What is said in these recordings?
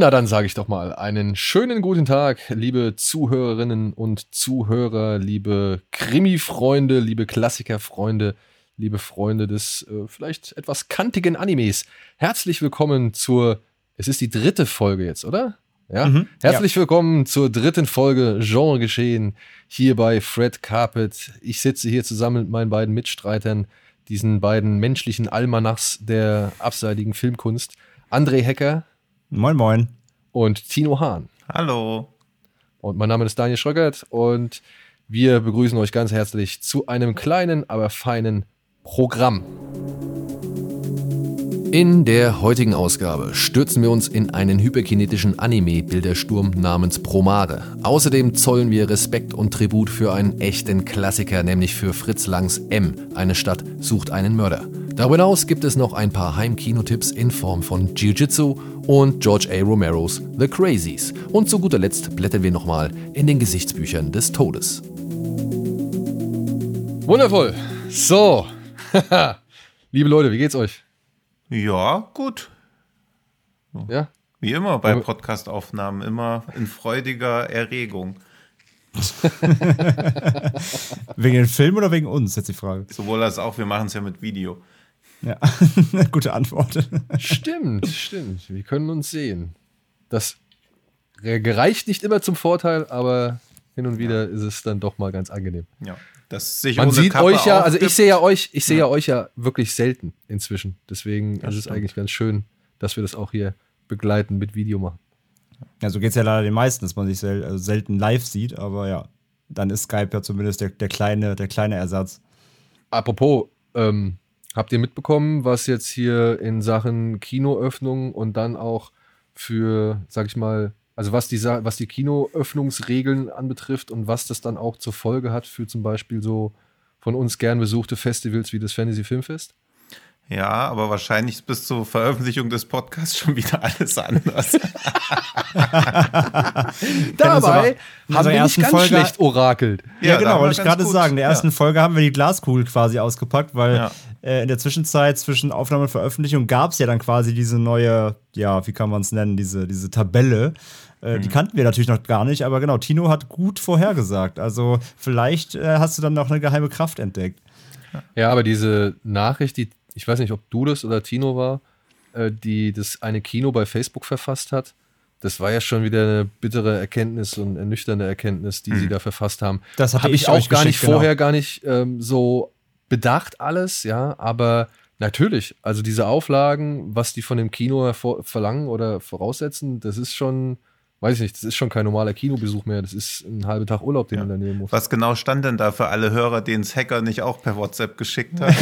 Na, dann sage ich doch mal einen schönen guten Tag, liebe Zuhörerinnen und Zuhörer, liebe Krimi-Freunde, liebe Klassiker-Freunde, liebe Freunde des äh, vielleicht etwas kantigen Animes. Herzlich willkommen zur, es ist die dritte Folge jetzt, oder? Ja. Mhm, Herzlich ja. willkommen zur dritten Folge Genre Geschehen hier bei Fred Carpet. Ich sitze hier zusammen mit meinen beiden Mitstreitern, diesen beiden menschlichen Almanachs der abseitigen Filmkunst. André Hecker. Moin, moin. Und Tino Hahn. Hallo. Und mein Name ist Daniel Schröckert und wir begrüßen euch ganz herzlich zu einem kleinen, aber feinen Programm. In der heutigen Ausgabe stürzen wir uns in einen hyperkinetischen Anime-Bildersturm namens Promare. Außerdem zollen wir Respekt und Tribut für einen echten Klassiker, nämlich für Fritz Langs M. Eine Stadt sucht einen Mörder. Darüber hinaus gibt es noch ein paar Heimkinotipps in Form von Jiu-Jitsu und George A. Romeros The Crazies. Und zu guter Letzt blättern wir nochmal in den Gesichtsbüchern des Todes. Wundervoll. So. Liebe Leute, wie geht's euch? Ja, gut. Ja. Wie immer bei Podcastaufnahmen, immer in freudiger Erregung. wegen dem Film oder wegen uns, jetzt die Frage. Sowohl als auch, wir machen es ja mit Video. Ja, gute Antwort. Stimmt, stimmt. Wir können uns sehen. Das gereicht nicht immer zum Vorteil, aber hin und wieder ja. ist es dann doch mal ganz angenehm. Ja. Das sich Man sieht Kappe euch ja, also ich sehe ja euch, ich sehe ja. ja. euch ja wirklich selten inzwischen. Deswegen das ist es eigentlich ganz schön, dass wir das auch hier begleiten mit Video machen. Ja, so geht es ja leider den meisten, dass man sich sel also selten live sieht, aber ja, dann ist Skype ja zumindest der, der, kleine, der kleine Ersatz. Apropos, ähm, habt ihr mitbekommen, was jetzt hier in Sachen Kinoöffnung und dann auch für, sag ich mal, also was die, was die Kinoöffnungsregeln anbetrifft und was das dann auch zur Folge hat für zum Beispiel so von uns gern besuchte Festivals wie das Fantasy Filmfest? Ja, aber wahrscheinlich bis zur Veröffentlichung des Podcasts schon wieder alles anders. Dabei haben wir nicht ganz Folge, schlecht orakelt. Ja, ja genau, wollte ich gerade sagen. In der ersten ja. Folge haben wir die Glaskugel quasi ausgepackt, weil ja. äh, in der Zwischenzeit zwischen Aufnahme und Veröffentlichung gab es ja dann quasi diese neue, ja, wie kann man es nennen, diese, diese Tabelle. Äh, mhm. Die kannten wir natürlich noch gar nicht, aber genau, Tino hat gut vorhergesagt. Also vielleicht äh, hast du dann noch eine geheime Kraft entdeckt. Ja, aber diese Nachricht, die ich weiß nicht, ob du das oder Tino war, äh, die das eine Kino bei Facebook verfasst hat. Das war ja schon wieder eine bittere Erkenntnis und ernüchternde Erkenntnis, die mhm. sie da verfasst haben. Das habe ich auch gar nicht genau. vorher gar nicht ähm, so bedacht alles, ja, aber natürlich, also diese Auflagen, was die von dem Kino verlangen oder voraussetzen, das ist schon weiß ich nicht, das ist schon kein normaler Kinobesuch mehr. Das ist ein halber Tag Urlaub, den ja. man da nehmen muss. Was genau stand denn da für alle Hörer, denen es Hacker nicht auch per WhatsApp geschickt hat?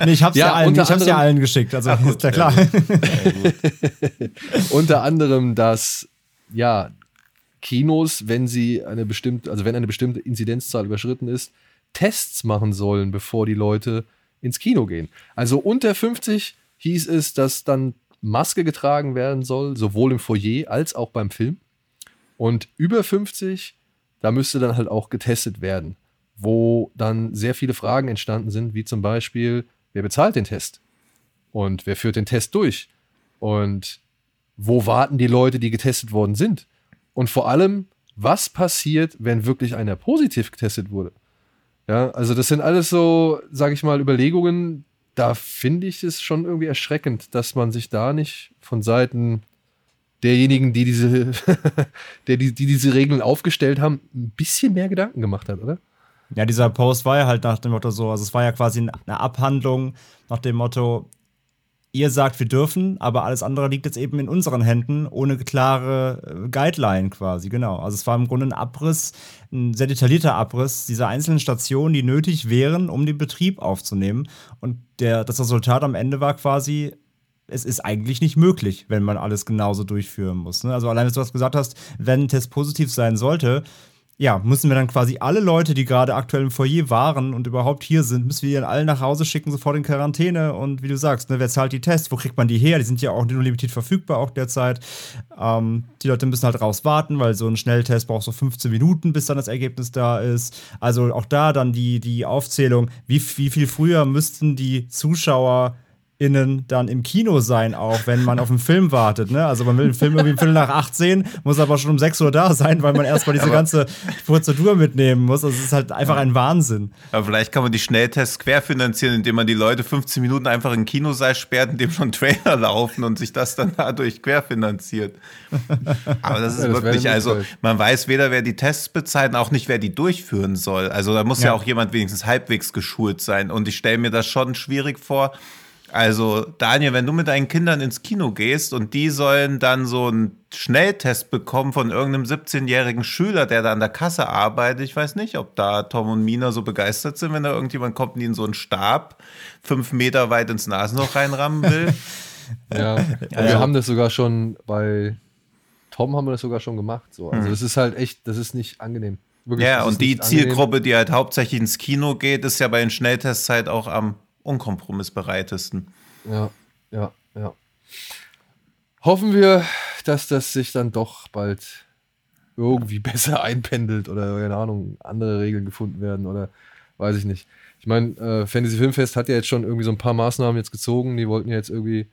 nee, ich hab's ja, ja allen, ich hab's ja allen geschickt, also Ach, gut, ist ja klar. Ja, unter anderem, dass ja Kinos, wenn sie eine bestimmte, also wenn eine bestimmte Inzidenzzahl überschritten ist, Tests machen sollen, bevor die Leute ins Kino gehen. Also unter 50 hieß es, dass dann Maske getragen werden soll, sowohl im Foyer als auch beim Film. Und über 50, da müsste dann halt auch getestet werden, wo dann sehr viele Fragen entstanden sind, wie zum Beispiel, wer bezahlt den Test? Und wer führt den Test durch? Und wo warten die Leute, die getestet worden sind? Und vor allem, was passiert, wenn wirklich einer positiv getestet wurde? Ja, also das sind alles so, sage ich mal, Überlegungen, da finde ich es schon irgendwie erschreckend, dass man sich da nicht von Seiten derjenigen, die diese, der, die, die diese Regeln aufgestellt haben, ein bisschen mehr Gedanken gemacht hat, oder? Ja, dieser Post war ja halt nach dem Motto so, also es war ja quasi eine Abhandlung nach dem Motto, ihr sagt, wir dürfen, aber alles andere liegt jetzt eben in unseren Händen, ohne klare äh, Guideline quasi, genau. Also es war im Grunde ein Abriss, ein sehr detaillierter Abriss dieser einzelnen Stationen, die nötig wären, um den Betrieb aufzunehmen. Und der, das Resultat am Ende war quasi, es ist eigentlich nicht möglich, wenn man alles genauso durchführen muss. Ne? Also allein, was du gesagt hast, wenn ein Test positiv sein sollte, ja, müssen wir dann quasi alle Leute, die gerade aktuell im Foyer waren und überhaupt hier sind, müssen wir die alle nach Hause schicken, sofort in Quarantäne. Und wie du sagst, ne, wer zahlt die Tests? Wo kriegt man die her? Die sind ja auch nur limitiert verfügbar, auch derzeit. Ähm, die Leute müssen halt raus warten, weil so ein Schnelltest braucht so 15 Minuten, bis dann das Ergebnis da ist. Also auch da dann die, die Aufzählung, wie, wie viel früher müssten die Zuschauer innen dann im Kino sein, auch wenn man auf einen Film wartet. Ne? Also man will den Film irgendwie Viertel nach acht sehen, muss aber schon um 6 Uhr da sein, weil man erstmal diese ganze Prozedur mitnehmen muss. Also es ist halt einfach ein Wahnsinn. Aber vielleicht kann man die Schnelltests querfinanzieren, indem man die Leute 15 Minuten einfach in Kinosaal sperrt, in dem schon Trailer laufen und sich das dann dadurch querfinanziert. Aber das ist Ja, das wirklich, also man weiß weder, wer die Tests bezahlt, auch nicht, wer die durchführen soll. Also da muss ja, Ja. auch jemand wenigstens halbwegs geschult sein. Und ich stelle mir das schon schwierig vor. Also, Daniel, wenn du mit deinen Kindern ins Kino gehst und die sollen dann so einen Schnelltest bekommen von irgendeinem 17-jährigen Schüler, der da an der Kasse arbeitet, ich weiß nicht, ob da Tom und Mina so begeistert sind, wenn da irgendjemand kommt und ihnen so einen Stab fünf Meter weit ins Nasenloch reinrammen will. Ja, und wir haben das sogar schon bei Tom haben wir das sogar schon gemacht. So. Also das ist halt echt, das ist nicht angenehm. Wirklich, ja, und die nicht angenehm. Zielgruppe, die halt hauptsächlich ins Kino geht, ist ja bei den Schnelltests halt auch am unkompromissbereitesten. Ja, ja, ja. Hoffen wir, dass das sich dann doch bald irgendwie besser einpendelt oder, keine Ahnung, andere Regeln gefunden werden oder weiß ich nicht. Ich meine, äh, Fantasy Filmfest hat ja jetzt schon irgendwie so ein paar Maßnahmen jetzt gezogen. Die wollten ja jetzt irgendwie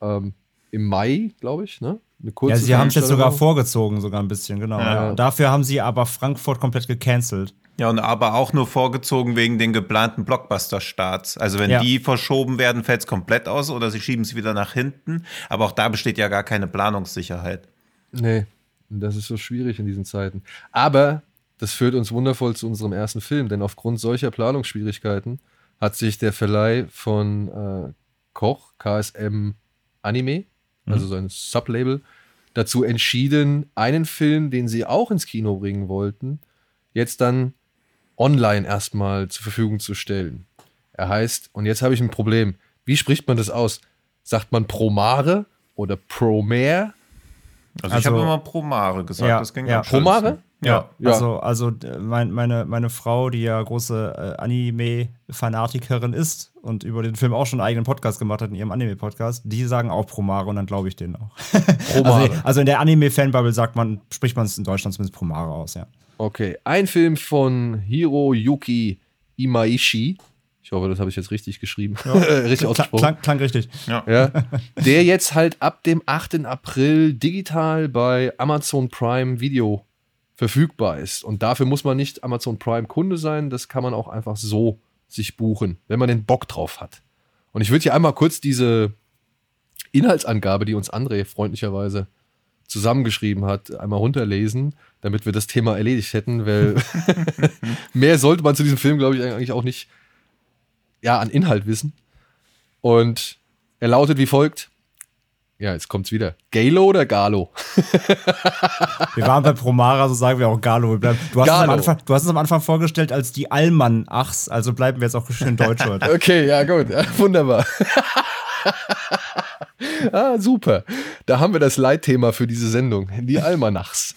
ähm, im Mai, glaube ich, ne? Eine kurze Ja, sie haben es jetzt sogar vorgezogen, sogar ein bisschen, genau. Ja. Ja. Dafür haben sie aber Frankfurt komplett gecancelt. Ja, und aber auch nur vorgezogen wegen den geplanten Blockbuster-Starts. Also wenn Ja. die verschoben werden, fällt es komplett aus oder sie schieben es wieder nach hinten. Aber auch da besteht ja gar keine Planungssicherheit. Nee, das ist so schwierig in diesen Zeiten. Aber das führt uns wundervoll zu unserem ersten Film, denn aufgrund solcher Planungsschwierigkeiten hat sich der Verleih von äh, Koch, KSM Anime, also sein Sublabel, dazu entschieden, einen Film, den sie auch ins Kino bringen wollten, jetzt dann online erstmal zur Verfügung zu stellen. Er heißt, und jetzt habe ich ein Problem, wie spricht man das aus? Sagt man Promare oder Promare? Also, ich Also- habe immer Promare gesagt. Ja, das ging ja. Promare? Ja. Ja. Also, also mein, meine, meine Frau, die ja große äh, Anime-Fanatikerin ist und über den Film auch schon einen eigenen Podcast gemacht hat in ihrem Anime-Podcast, die sagen auch Promare und dann glaube ich denen auch. Promare. Also, also in der Anime-Fanbubble sagt man, spricht man es in Deutschland zumindest Promare aus, ja. Okay, ein Film von Hiroyuki Imaishi. Ich hoffe, das habe ich jetzt richtig geschrieben. richtig Klang, ausgesprochen. klang, klang richtig. Ja. Der jetzt halt ab dem 8. April digital bei Amazon Prime Video verfügbar ist. Und dafür muss man nicht Amazon Prime Kunde sein, das kann man auch einfach so sich buchen, wenn man den Bock drauf hat. Und ich würde hier einmal kurz diese Inhaltsangabe, die uns André freundlicherweise zusammengeschrieben hat, einmal runterlesen, damit wir das Thema erledigt hätten, weil mehr sollte man zu diesem Film, glaube ich, eigentlich auch nicht ja, an Inhalt wissen. Und er lautet wie folgt. Ja, jetzt kommt's wieder. Galo oder Galo? Wir waren bei Promara, so sagen wir auch Galo. Wir Du hast, Galo. Anfang, du hast uns am Anfang vorgestellt als die Allmann-Achs, also bleiben wir jetzt auch schön deutsch heute. Okay, ja, gut. Ja, wunderbar. ah, super. Da haben wir das Leitthema für diese Sendung. Die Almanachs.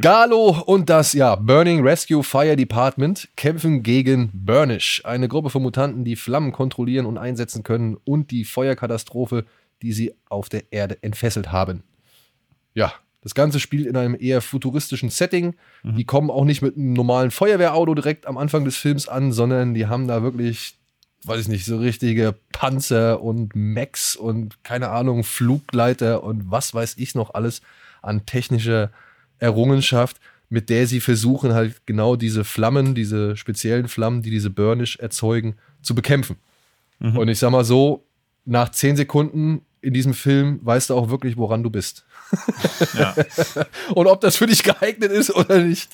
Galo und das, ja, Burning Rescue Fire Department kämpfen gegen Burnish, eine Gruppe von Mutanten, die Flammen kontrollieren und einsetzen können und die Feuerkatastrophe, die sie auf der Erde entfesselt haben. Ja, das Ganze spielt in einem eher futuristischen Setting. Die kommen auch nicht mit einem normalen Feuerwehrauto direkt am Anfang des Films an, sondern die haben da wirklich, weiß ich nicht, so richtige Panzer und Mechs und keine Ahnung, Flugleiter und was weiß ich noch alles an technischer Errungenschaft, mit der sie versuchen, halt genau diese Flammen, diese speziellen Flammen, die diese Burnish erzeugen, zu bekämpfen. Und ich sag mal so, nach zehn Sekunden in diesem Film weißt du auch wirklich, woran du bist. Ja. Und ob das für dich geeignet ist oder nicht.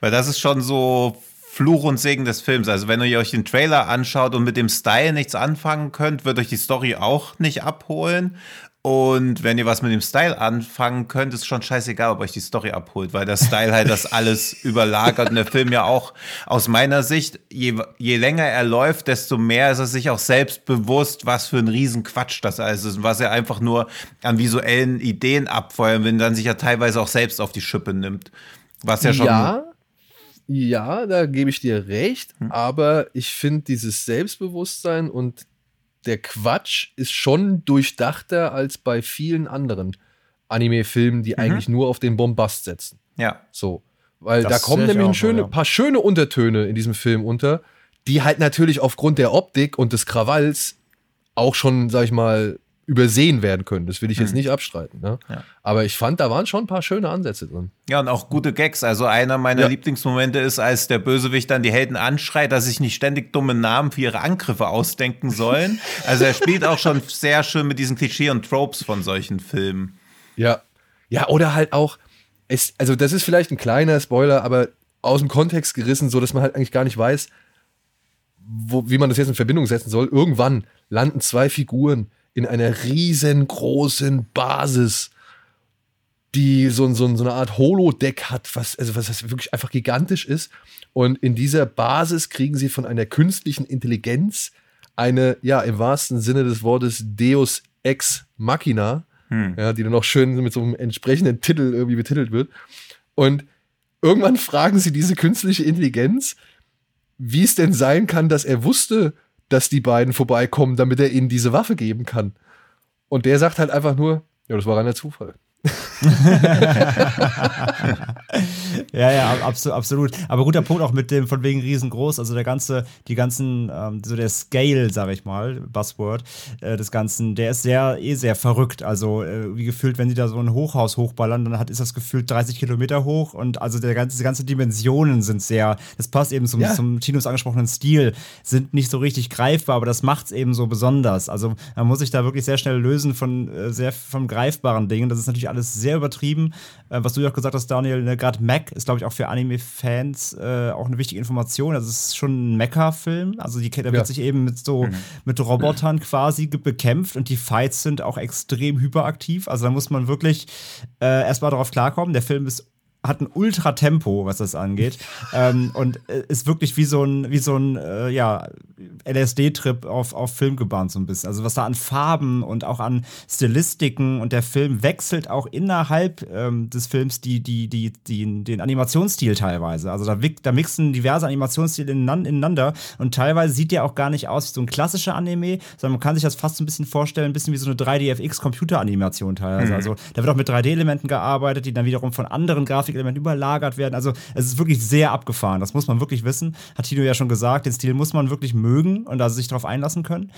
Weil das ist schon so Fluch und Segen des Films. Also wenn ihr euch den Trailer anschaut und mit dem Style nichts anfangen könnt, wird euch die Story auch nicht abholen. Und wenn ihr was mit dem Style anfangen könnt, ist schon scheißegal, ob euch die Story abholt, weil der Style halt das alles überlagert. Und der Film ja auch aus meiner Sicht, je, je länger er läuft, desto mehr ist er sich auch selbst bewusst, was für ein Riesenquatsch das alles ist und was er einfach nur an visuellen Ideen abfeuern will, dann sich ja teilweise auch selbst auf die Schippe nimmt. Was ja schon. Ja, ja, da gebe ich dir recht, Hm. aber ich finde dieses Selbstbewusstsein und der Quatsch ist schon durchdachter als bei vielen anderen Anime-Filmen, die eigentlich nur auf den Bombast setzen. Ja. So. Weil Das da kommen nämlich ein so, schöne, ja. paar schöne Untertöne in diesem Film unter, die halt natürlich aufgrund der Optik und des Krawalls auch schon, sag ich mal, übersehen werden können. Das will ich jetzt nicht abstreiten. Ne? Ja. Aber ich fand, da waren schon ein paar schöne Ansätze drin. Ja, und auch gute Gags. Also einer meiner Ja. Lieblingsmomente ist, als der Bösewicht dann die Helden anschreit, dass sich nicht ständig dumme Namen für ihre Angriffe ausdenken sollen. Also er spielt auch schon sehr schön mit diesen Klischee und Tropes von solchen Filmen. Ja. Ja, oder halt auch, es, also das ist vielleicht ein kleiner Spoiler, aber aus dem Kontext gerissen, so dass man halt eigentlich gar nicht weiß, wo, wie man das jetzt in Verbindung setzen soll. Irgendwann landen zwei Figuren in einer riesengroßen Basis, die so, so, so eine Art Holodeck hat, was, also was wirklich einfach gigantisch ist. Und in dieser Basis kriegen sie von einer künstlichen Intelligenz eine, ja, im wahrsten Sinne des Wortes Deus Ex Machina, ja, die dann auch schön mit so einem entsprechenden Titel irgendwie betitelt wird. Und irgendwann fragen sie diese künstliche Intelligenz, wie es denn sein kann, dass er wusste, dass die beiden vorbeikommen, damit er ihnen diese Waffe geben kann. Und der sagt halt einfach nur, ja, das war reiner Zufall. Ja, ja, ab- absolut, absolut. Aber guter Punkt auch mit dem von wegen riesengroß. Also der ganze, die ganzen, ähm, so der Scale, sag ich mal, Buzzword äh, des Ganzen, der ist sehr, eh sehr verrückt. Also äh, wie gefühlt, wenn die da so ein Hochhaus hochballern, dann hat, ist das gefühlt 30 Kilometer hoch und also der ganze, die ganze Dimensionen sind sehr, das passt eben zum, Ja. zum Tinos angesprochenen Stil, sind nicht so richtig greifbar, aber das macht es eben so besonders. Also man muss sich da wirklich sehr schnell lösen von äh, sehr von greifbaren Dingen. Das ist natürlich alles sehr übertrieben. Äh, was du ja auch gesagt hast, Daniel, ne, gerade Mac ist, glaube ich, auch für Anime-Fans äh, auch eine wichtige Information. Also es ist schon ein Mecha-Film. Also die, da wird Ja. sich eben mit so mit Robotern quasi bekämpft und die Fights sind auch extrem hyperaktiv. Also da muss man wirklich äh, erstmal darauf klarkommen. Der Film ist hat ein Ultra-Tempo, was das angeht. ähm, und äh, ist wirklich wie so ein, wie so ein äh, ja, LSD-Trip auf, auf Film gebahnt, so ein bisschen. Also was da an Farben und auch an Stilistiken und der Film wechselt auch innerhalb ähm, des Films die, die, die, die, den Animationsstil teilweise. Also da, da mixen diverse Animationsstile ineinander, und teilweise sieht der auch gar nicht aus wie so ein klassischer Anime, sondern man kann sich das fast so ein bisschen vorstellen, ein bisschen wie so eine 3DFX-Computeranimation teilweise. Also da wird auch mit 3D-Elementen gearbeitet, die dann wiederum von anderen Grafikelementen überlagert werden. Also es ist wirklich sehr abgefahren. Das muss man wirklich wissen. Hat Tino ja schon gesagt, den Stil muss man wirklich mögen und also sich darauf einlassen können.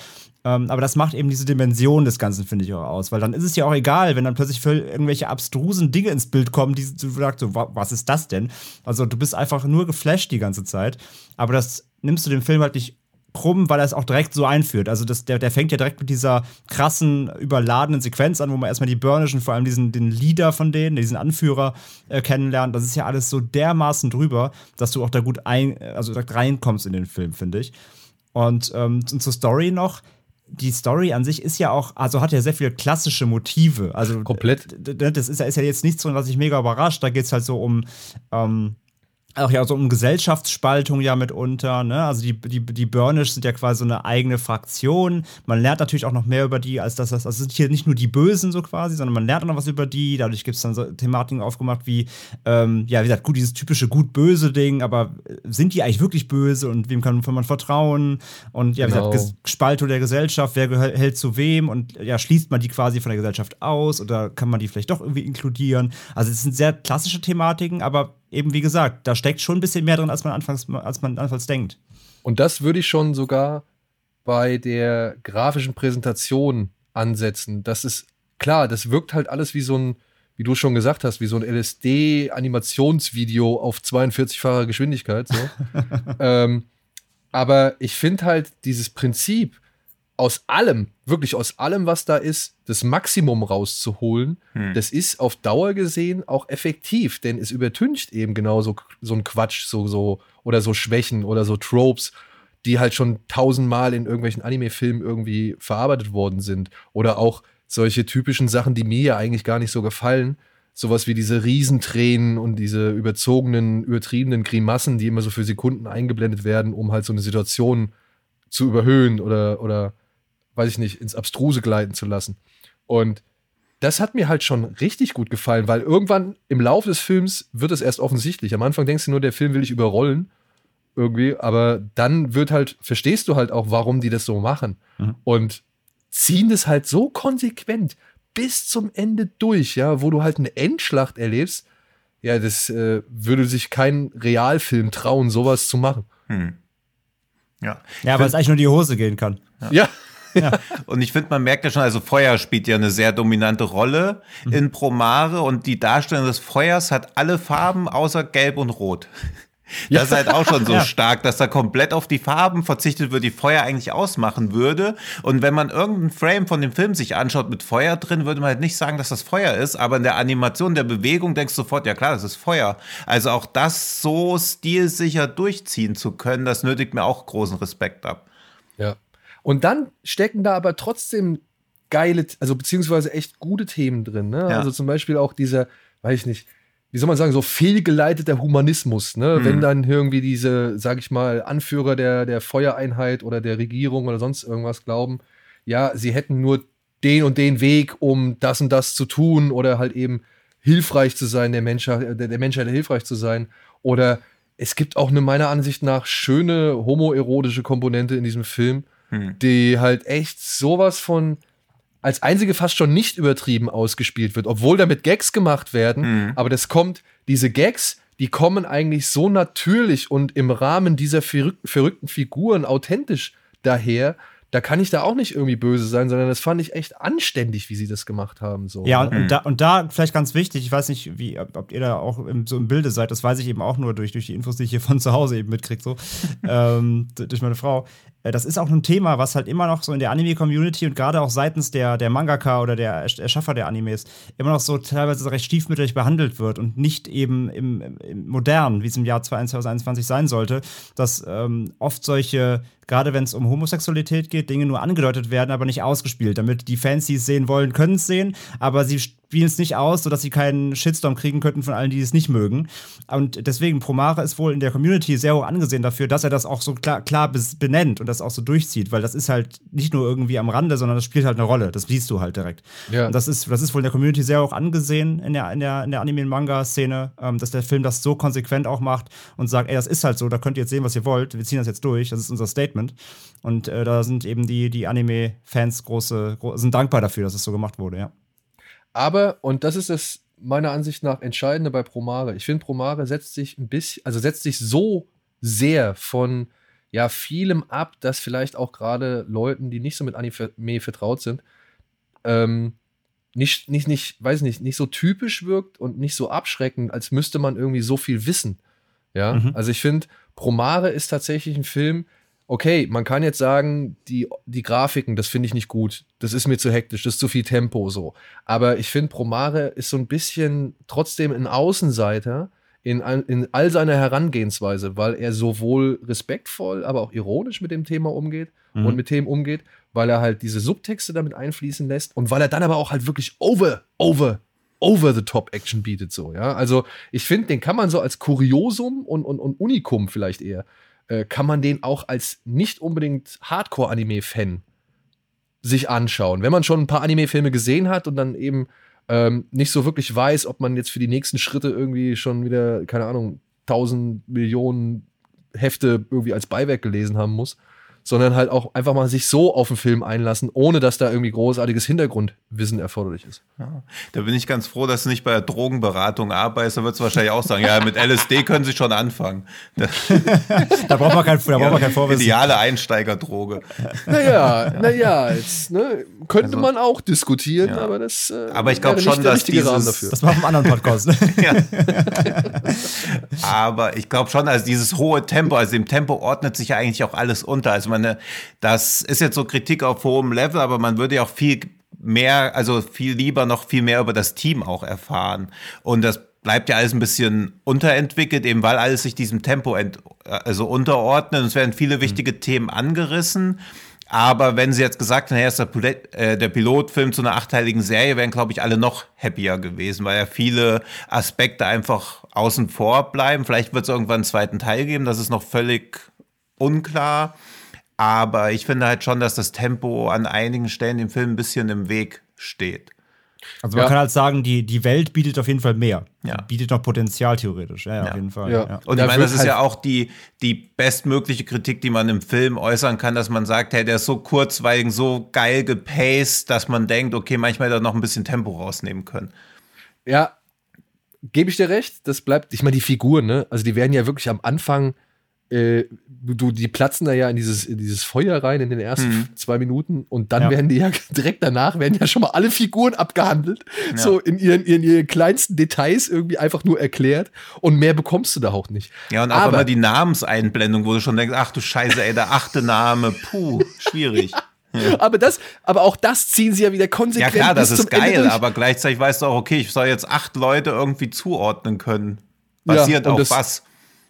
Ähm, aber das macht eben diese Dimension des Ganzen, finde ich, auch aus. Weil dann ist es ja auch egal, wenn dann plötzlich für irgendwelche abstrusen Dinge ins Bild kommen, die du sagst, so, wa- was ist das denn? Also du bist einfach nur geflasht die ganze Zeit. Aber das nimmst du dem Film halt nicht krumm, weil er es auch direkt so einführt. Also das, der, der fängt ja direkt mit dieser krassen, überladenen Sequenz an, wo man erstmal die Burnischen, vor allem diesen, den Leader von denen, diesen Anführer äh, kennenlernt. Das ist ja alles so dermaßen drüber, dass du auch da gut ein, also direkt reinkommst in den Film, finde ich. Und, ähm, und zur Story noch. Die Story an sich ist ja auch, also hat ja sehr viele klassische Motive. Also Komplett. das ist ja, ist ja jetzt nichts drin, was ich mega überrascht. Da geht es halt so um ähm, auch ja so um Gesellschaftsspaltung ja mitunter, ne? Also die, die, die Burnish sind ja quasi so eine eigene Fraktion. Man lernt natürlich auch noch mehr über die, als dass das, also es sind hier nicht nur die Bösen so quasi, sondern man lernt auch noch was über die. Dadurch gibt es dann so Thematiken aufgemacht wie, ähm, ja, wie gesagt, gut, dieses typische gut-böse Ding, aber äh, sind die eigentlich wirklich böse und wem kann, man vertrauen? Und ja, wie Genau. gesagt, Ges- Spaltung der Gesellschaft, wer hält zu wem und ja, schließt man die quasi von der Gesellschaft aus oder kann man die vielleicht doch irgendwie inkludieren? Also es sind sehr klassische Thematiken, aber eben wie gesagt, da steckt schon ein bisschen mehr drin, als man anfangs, als man anfangs denkt. Und das würde ich schon sogar bei der grafischen Präsentation ansetzen. Das ist klar, das wirkt halt alles wie so ein, wie du schon gesagt hast, wie so ein LSD-Animationsvideo auf 42-facher Geschwindigkeit. So. ähm, aber ich finde halt dieses Prinzip, aus allem, wirklich aus allem, was da ist, das Maximum rauszuholen, das ist auf Dauer gesehen auch effektiv, denn es übertüncht eben genau so, so ein Quatsch, so, so, oder so Schwächen oder so Tropes, die halt schon tausendmal in irgendwelchen Anime-Filmen irgendwie verarbeitet worden sind. Oder auch solche typischen Sachen, die mir ja eigentlich gar nicht so gefallen. Sowas wie diese Riesentränen und diese überzogenen, übertriebenen Grimassen, die immer so für Sekunden eingeblendet werden, um halt so eine Situation zu überhöhen oder, oder weiß ich nicht, ins Abstruse gleiten zu lassen. Und das hat mir halt schon richtig gut gefallen, weil irgendwann im Laufe des Films wird es erst offensichtlich. Am Anfang denkst du nur, der Film will dich überrollen irgendwie, aber dann wird halt, verstehst du halt auch, warum die das so machen. Mhm. Und ziehen das halt so konsequent bis zum Ende durch, ja, wo du halt eine Endschlacht erlebst. Ja, das äh, würde sich kein Realfilm trauen, sowas zu machen. Hm. Ja. Ja, weil es eigentlich nur die Hose gehen kann. Ja. ja. Ja. Und ich finde, man merkt ja schon, also Feuer spielt ja eine sehr dominante Rolle mhm. in Promare und die Darstellung des Feuers hat alle Farben außer Gelb und Rot. Das ist halt auch schon so ja. stark, dass da komplett auf die Farben verzichtet wird, die Feuer eigentlich ausmachen würde. Und wenn man irgendeinen Frame von dem Film sich anschaut mit Feuer drin, würde man halt nicht sagen, dass das Feuer ist, aber in der Animation, der Bewegung denkst du sofort, ja klar, das ist Feuer. Also auch das so stilsicher durchziehen zu können, das nötigt mir auch großen Respekt ab. Und dann stecken da aber trotzdem geile, also beziehungsweise echt gute Themen drin. Ne? Ja. Also zum Beispiel auch dieser, weiß ich nicht, wie soll man sagen, so fehlgeleiteter Humanismus, ne? Mhm. Wenn dann irgendwie diese, sag ich mal, Anführer der, der Feuereinheit oder der Regierung oder sonst irgendwas glauben, ja, sie hätten nur den und den Weg, um das und das zu tun oder halt eben hilfreich zu sein, der Menschheit, der, der Menschheit hilfreich zu sein. Oder es gibt auch eine meiner Ansicht nach schöne homoerotische Komponente in diesem Film, mhm. die halt echt sowas von als einzige fast schon nicht übertrieben ausgespielt wird, obwohl damit Gags gemacht werden. Mhm. Aber das kommt, diese Gags, die kommen eigentlich so natürlich und im Rahmen dieser verrückten Figuren authentisch daher, da kann ich da auch nicht irgendwie böse sein, sondern das fand ich echt anständig, wie sie das gemacht haben. So, ja, ne? und, da, und da vielleicht ganz wichtig, ich weiß nicht, wie, ob, ob ihr da auch im, so im Bilde seid, das weiß ich eben auch nur durch, durch die Infos, die ich hier von zu Hause eben mitkriege, so, ähm, durch meine Frau. Äh, das ist auch ein Thema, was halt immer noch so in der Anime-Community und gerade auch seitens der, der Mangaka oder der Erschaffer der Animes immer noch so teilweise recht stiefmütterlich behandelt wird und nicht eben im, im modern, wie es im Jahr 2021 sein sollte, dass ähm, oft solche gerade wenn es um Homosexualität geht, Dinge nur angedeutet werden, aber nicht ausgespielt. Damit die Fans, die es sehen wollen, können es sehen, aber sie spielen es nicht aus, sodass sie keinen Shitstorm kriegen könnten von allen, die es nicht mögen. Und deswegen, Promare ist wohl in der Community sehr hoch angesehen dafür, dass er das auch so klar, klar benennt und das auch so durchzieht, weil das ist halt nicht nur irgendwie am Rande, sondern das spielt halt eine Rolle. Das siehst du halt direkt. Ja. Und das ist, das ist wohl in der Community sehr hoch angesehen in der, in der, in der Anime-Manga-Szene, ähm, dass der Film das so konsequent auch macht und sagt, ey, das ist halt so, da könnt ihr jetzt sehen, was ihr wollt, wir ziehen das jetzt durch, das ist unser Statement. Und äh, da sind eben die, die Anime-Fans große, große, sind dankbar dafür, dass es so gemacht wurde, ja. Aber, und das ist das meiner Ansicht nach Entscheidende bei Promare. Ich finde, Promare setzt sich ein bisschen, also setzt sich so sehr von ja vielem ab, dass vielleicht auch gerade Leuten, die nicht so mit Anime vertraut sind, ähm, nicht, nicht, nicht, weiß nicht, nicht so typisch wirkt und nicht so abschreckend, als müsste man irgendwie so viel wissen. Ja, mhm. also ich finde, Promare ist tatsächlich ein Film, okay, man kann jetzt sagen, die, die Grafiken, das finde ich nicht gut. Das ist mir zu hektisch, das ist zu viel Tempo so. Aber ich finde, Promare ist so ein bisschen trotzdem ein Außenseiter in, in all seiner Herangehensweise, weil er sowohl respektvoll, aber auch ironisch mit dem Thema umgeht mhm. und mit Themen umgeht, weil er halt diese Subtexte damit einfließen lässt und weil er dann aber auch halt wirklich over, over, over the top Action bietet so, ja. Also ich finde, den kann man so als Kuriosum und, und, und Unikum vielleicht eher äh, kann man den auch als nicht unbedingt Hardcore-Anime-Fan sich anschauen. Wenn man schon ein paar Anime-Filme gesehen hat und dann eben ähm, nicht so wirklich weiß, ob man jetzt für die nächsten Schritte irgendwie schon wieder, keine Ahnung, tausend Millionen Hefte irgendwie als Beiwerk gelesen haben muss, sondern halt auch einfach mal sich so auf den Film einlassen, ohne dass da irgendwie großartiges Hintergrundwissen erforderlich ist. Ja, da bin ich ganz froh, dass du nicht bei der Drogenberatung arbeitest. Da würdest du wahrscheinlich auch sagen, ja, mit LSD können sie schon anfangen. da braucht man kein, da braucht man kein Vorwissen. Ideale Einsteigerdroge. Naja, naja, jetzt ne, könnte also, man auch diskutieren, ja. aber das äh, aber ich glaube schon, dass dieses. Das war vom anderen Podcast. Ne? ja. aber ich glaube schon, also dieses hohe Tempo, also im Tempo ordnet sich ja eigentlich auch alles unter. Also meine, das ist jetzt so Kritik auf hohem Level, aber man würde ja auch viel mehr, also viel lieber noch viel mehr über das Team auch erfahren. Und das bleibt ja alles ein bisschen unterentwickelt, eben weil alles sich diesem Tempo ent, also unterordnet. Es werden viele wichtige mhm. Themen angerissen. Aber wenn sie jetzt gesagt hätten, hey, ist der, Pilot, äh, der Pilotfilm zu einer achteiligen Serie, wären, glaube ich, alle noch happier gewesen, weil ja viele Aspekte einfach außen vor bleiben. Vielleicht wird es irgendwann einen zweiten Teil geben, das ist noch völlig unklar. Aber ich finde halt schon, dass das Tempo an einigen Stellen im Film ein bisschen im Weg steht. Also man Ja. kann halt sagen, die, die Welt bietet auf jeden Fall mehr. Ja. Bietet noch Potenzial theoretisch. Ja, ja, Ja. auf jeden Fall. Ja. Ja. Und Da ich meine, das ist ja halt- auch die, die bestmögliche Kritik, die man im Film äußern kann, dass man sagt, hey, der ist so kurzweilig, so geil gepaced, dass man denkt, okay, manchmal hätte er noch ein bisschen Tempo rausnehmen können. Ja, gebe ich dir recht. Das bleibt, ich meine, die Figuren, ne? Also die werden ja wirklich am Anfang, äh, du, die platzen da ja in dieses, in dieses Feuer rein in den ersten Mhm. zwei Minuten und dann Ja. werden die ja direkt danach werden ja schon mal alle Figuren abgehandelt. So in ihren, in ihren kleinsten Details irgendwie einfach nur erklärt und mehr bekommst du da auch nicht. Ja, und auch Aber- immer die Namenseinblendung, wo du schon denkst, ach du Scheiße, ey, der achte Name, puh, schwierig. Aber das, aber auch das ziehen sie ja wieder Ja konsequent klar, das bis ist Ende geil, aber gleichzeitig weißt du auch, okay, ich soll jetzt acht Leute irgendwie zuordnen können. Ja, Basiert und auf das- was?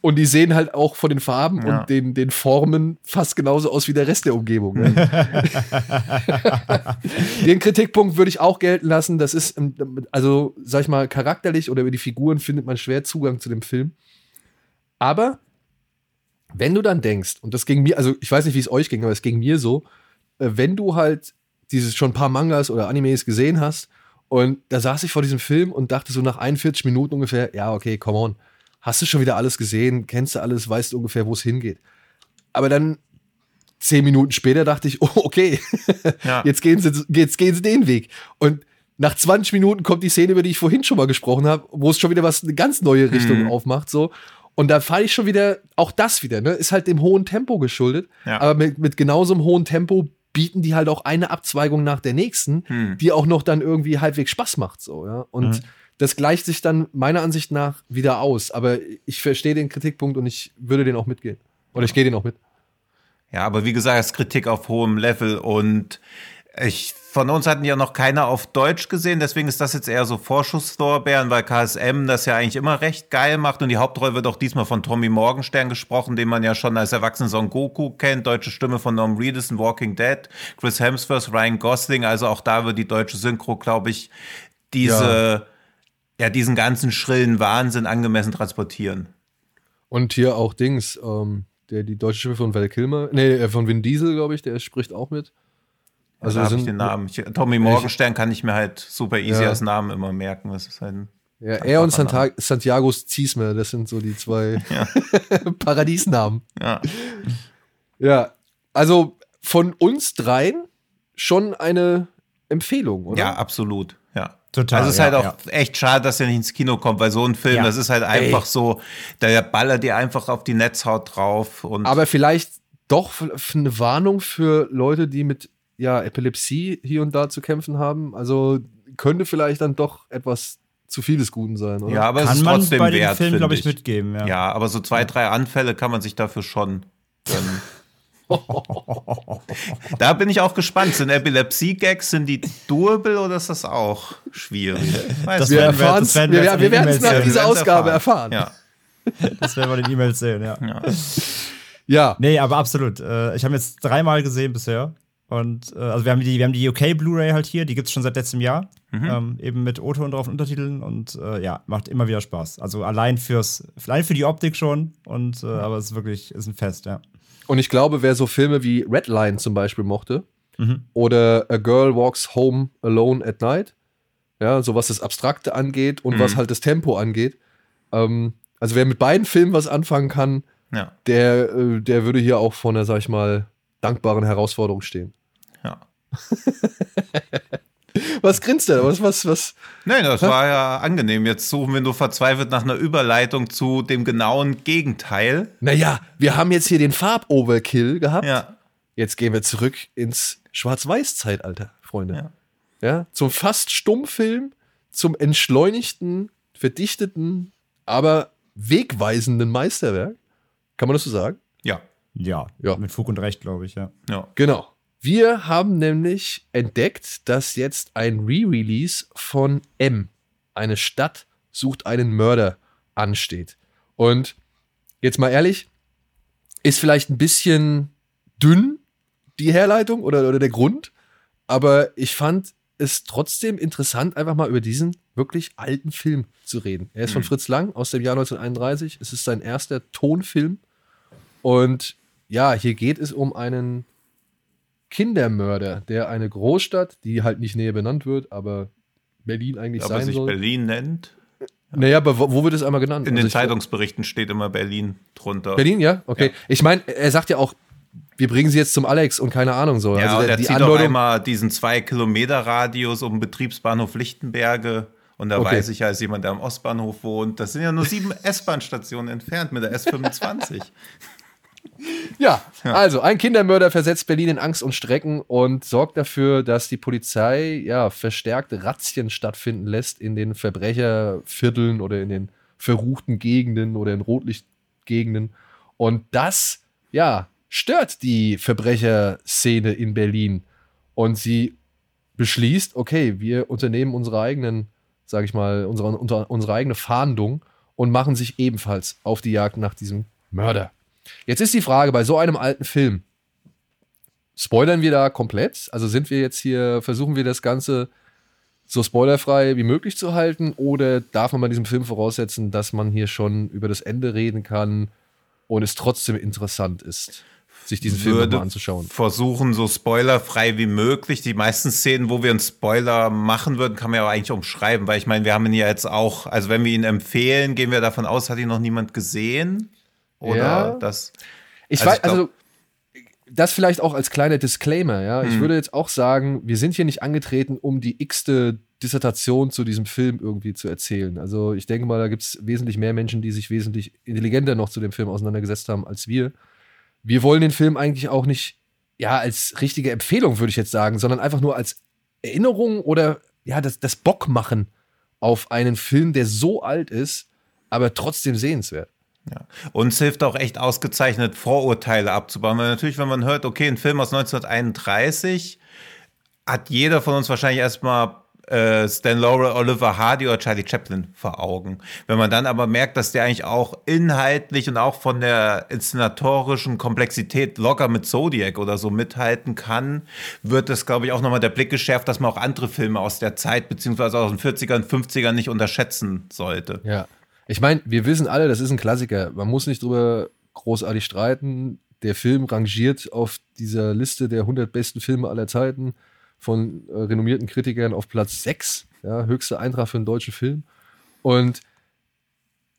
Und die sehen halt auch von den Farben Ja. und den, den Formen fast genauso aus wie der Rest der Umgebung. Ne? den Kritikpunkt würde ich auch gelten lassen. Das ist, ähm, also, sag ich mal, charakterlich oder über die Figuren findet man schwer Zugang zu dem Film. Aber wenn du dann denkst, und das ging mir, also ich weiß nicht, wie es euch ging, aber es ging mir so, äh, wenn du halt dieses schon ein paar Mangas oder Animes gesehen hast und da saß ich vor diesem Film und dachte so nach 41 Minuten ungefähr, ja, okay, come on, hast du schon wieder alles gesehen, kennst du alles, weißt du ungefähr, wo es hingeht. Aber dann zehn Minuten später dachte ich, oh, okay, Ja. jetzt, gehen sie, jetzt gehen sie den Weg. Und nach 20 Minuten kommt die Szene, über die ich vorhin schon mal gesprochen habe, wo es schon wieder was eine ganz neue Richtung Mhm. aufmacht. So. Und da fahre ich schon wieder, auch das wieder, ne, ist halt dem hohen Tempo geschuldet. Ja. Aber mit, mit genauso einem hohen Tempo bieten die halt auch eine Abzweigung nach der nächsten, Hm. die auch noch dann irgendwie halbwegs Spaß macht. So, ja. Und Mhm. Das gleicht sich dann meiner Ansicht nach wieder aus. Aber ich verstehe den Kritikpunkt und ich würde den auch mitgehen. Oder ich gehe den auch mit. Ja, aber wie gesagt, es ist Kritik auf hohem Level und ich, von uns hatten ja noch keiner auf Deutsch gesehen, deswegen ist das jetzt eher so Vorschusslorbeeren, weil KSM das ja eigentlich immer recht geil macht und die Hauptrolle wird auch diesmal von Tommy Morgenstern gesprochen, den man ja schon als erwachsenen Son Goku kennt, deutsche Stimme von Norm Reedus in Walking Dead, Chris Hemsworth, Ryan Gosling, also auch da wird die deutsche Synchro, glaube ich, diese, ja. Diesen ganzen schrillen Wahnsinn angemessen transportieren. Und hier auch Dings, ähm, der, die deutsche Stimme von Val Kilmer, nee, äh, von Vin Diesel, glaube ich, der spricht auch mit. Also da habe ich den Namen. Ich, Tommy Morgenstern kann ich mir halt super easy Ja. als Namen immer merken. Das ist halt Ja, er und Santa Santiago Ziesmer, das sind so die zwei Ja. Paradiesnamen. Ja. Ja, also von uns dreien schon eine Empfehlung, oder? ja, absolut. Total, Also es ist ja, halt auch ja. echt schade, dass er nicht ins Kino kommt, weil so ein Film, Ja. das ist halt einfach Ey. so, der ballert dir einfach auf die Netzhaut drauf und Aber vielleicht doch eine Warnung für Leute, die mit ja, Epilepsie hier und da zu kämpfen haben. Also könnte vielleicht dann doch etwas zu viel des Guten sein, oder? ja, aber es Kann ist man trotzdem bei dem wert, Film, glaube ich, ich. mitgeben. Ja. Ja, aber so zwei, drei Anfälle kann man sich dafür schon gönnen. da bin ich auch gespannt. Sind Epilepsie-Gags, sind die doable oder ist das auch schwierig? Weiß Das Wir werden wir- erfahren werden wir, wir wir, jetzt wir werden es nach sehen. dieser Ausgabe erfahren. Ja. Das werden wir in den E-Mails sehen, ja. ja. Ja. Nee, aber absolut. Äh, ich habe jetzt dreimal gesehen bisher. Und äh, also wir haben die, wir haben die UK Blu-ray halt hier, die gibt es schon seit letztem Jahr. Ähm, eben mit O-Ton drauf und Untertiteln und äh, ja, macht immer wieder Spaß. Also allein fürs, allein für die Optik schon und äh, aber es ist wirklich, ist ein Fest, ja. Und ich glaube, wer so Filme wie Redline zum Beispiel mochte oder A Girl Walks Home Alone at Night, ja, so was das Abstrakte angeht und Mhm. was halt das Tempo angeht, ähm, also wer mit beiden Filmen was anfangen kann, ja. der, äh, der würde hier auch vor einer, sag ich mal, dankbaren Herausforderung stehen. ja. Was grinst der? Was, was, was? Nee, das war ja angenehm. Jetzt suchen wir nur verzweifelt nach einer Überleitung zu dem genauen Gegenteil. Naja, wir haben jetzt hier den Farb-Overkill gehabt. Ja. Jetzt gehen wir zurück ins Schwarz-Weiß-Zeitalter, Freunde. Ja. Ja. zum fast Stummfilm, zum entschleunigten, verdichteten, aber wegweisenden Meisterwerk. Kann man das so sagen? Ja. Ja, Ja. mit Fug und Recht, glaube ich, ja. Ja. Genau. Wir haben nämlich entdeckt, dass jetzt ein Re-Release von M, eine Stadt sucht einen Mörder, ansteht. Und jetzt mal ehrlich, ist vielleicht ein bisschen dünn die Herleitung oder, oder der Grund, aber ich fand es trotzdem interessant, einfach mal über diesen wirklich alten Film zu reden. Er ist von Mhm. Fritz Lang aus dem Jahr 1931. Es ist sein erster Tonfilm. Und ja, hier geht es um einen Kindermörder, der eine Großstadt, die halt nicht näher benannt wird, aber Berlin eigentlich Ob sein sich soll. Berlin nennt. Naja, aber wo, wo wird es einmal genannt? In Also den ich- Zeitungsberichten steht immer Berlin drunter. Berlin, ja? Okay. Ja. Ich meine, er sagt ja auch, wir bringen sie jetzt zum Alex und keine Ahnung so. Ja, also der, er die zieht auch Andeutung, einmal diesen zwei Kilometer Radius um den Betriebsbahnhof Lichtenberge. Und da Okay. weiß ich ja, als jemand, der am Ostbahnhof wohnt, das sind ja nur sieben S-Bahn-Stationen entfernt mit der S25. Ja, also ein Kindermörder versetzt Berlin in Angst und Strecken und sorgt dafür, dass die Polizei ja verstärkte Razzien stattfinden lässt in den Verbrechervierteln oder in den verruchten Gegenden oder in Rotlichtgegenden. Und das, ja, stört die Verbrecherszene in Berlin. Und sie beschließt, okay, wir unternehmen unsere eigenen, sag ich mal, unsere, unsere eigene Fahndung und machen sich ebenfalls auf die Jagd nach diesem Mörder. Jetzt ist die Frage, bei so einem alten Film, spoilern wir da komplett? Also sind wir jetzt hier, versuchen wir das Ganze so spoilerfrei wie möglich zu halten? Oder darf man bei diesem Film voraussetzen, dass man hier schon über das Ende reden kann und es trotzdem interessant ist, sich diesen Film würde nochmal anzuschauen? versuchen, so spoilerfrei wie möglich. Die meisten Szenen, wo wir einen Spoiler machen würden, kann man ja eigentlich umschreiben, weil ich meine, wir haben ihn ja jetzt auch, also wenn wir ihn empfehlen, gehen wir davon aus, hat ihn noch niemand gesehen? Oder Ja. das? Ich Also weiß, ich glaub- also das vielleicht auch als kleiner Disclaimer, ja. Ich Hm. würde jetzt auch sagen, wir sind hier nicht angetreten, um die x-te Dissertation zu diesem Film irgendwie zu erzählen. Also ich denke mal, da gibt es wesentlich mehr Menschen, die sich wesentlich intelligenter noch zu dem Film auseinandergesetzt haben als wir. Wir wollen den Film eigentlich auch nicht, ja, als richtige Empfehlung, würde ich jetzt sagen, sondern einfach nur als Erinnerung oder ja, das, das Bock machen auf einen Film, der so alt ist, aber trotzdem sehenswert. Ja. Uns hilft auch echt ausgezeichnet, Vorurteile abzubauen. Weil natürlich, wenn man hört, okay, ein Film aus 1931, hat jeder von uns wahrscheinlich erstmal äh, Stan Laurel, Oliver Hardy oder Charlie Chaplin vor Augen. Wenn man dann aber merkt, dass der eigentlich auch inhaltlich und auch von der inszenatorischen Komplexität locker mit Zodiac oder so mithalten kann, wird es, glaube ich, auch nochmal der Blick geschärft, dass man auch andere Filme aus der Zeit, beziehungsweise aus den 40ern, 50ern nicht unterschätzen sollte. Ja. Ich meine, wir wissen alle, das ist ein Klassiker. Man muss nicht drüber großartig streiten. Der Film rangiert auf dieser Liste der 100 besten Filme aller Zeiten von äh, renommierten Kritikern auf Platz 6. Ja, höchster Eintrag für einen deutschen Film. Und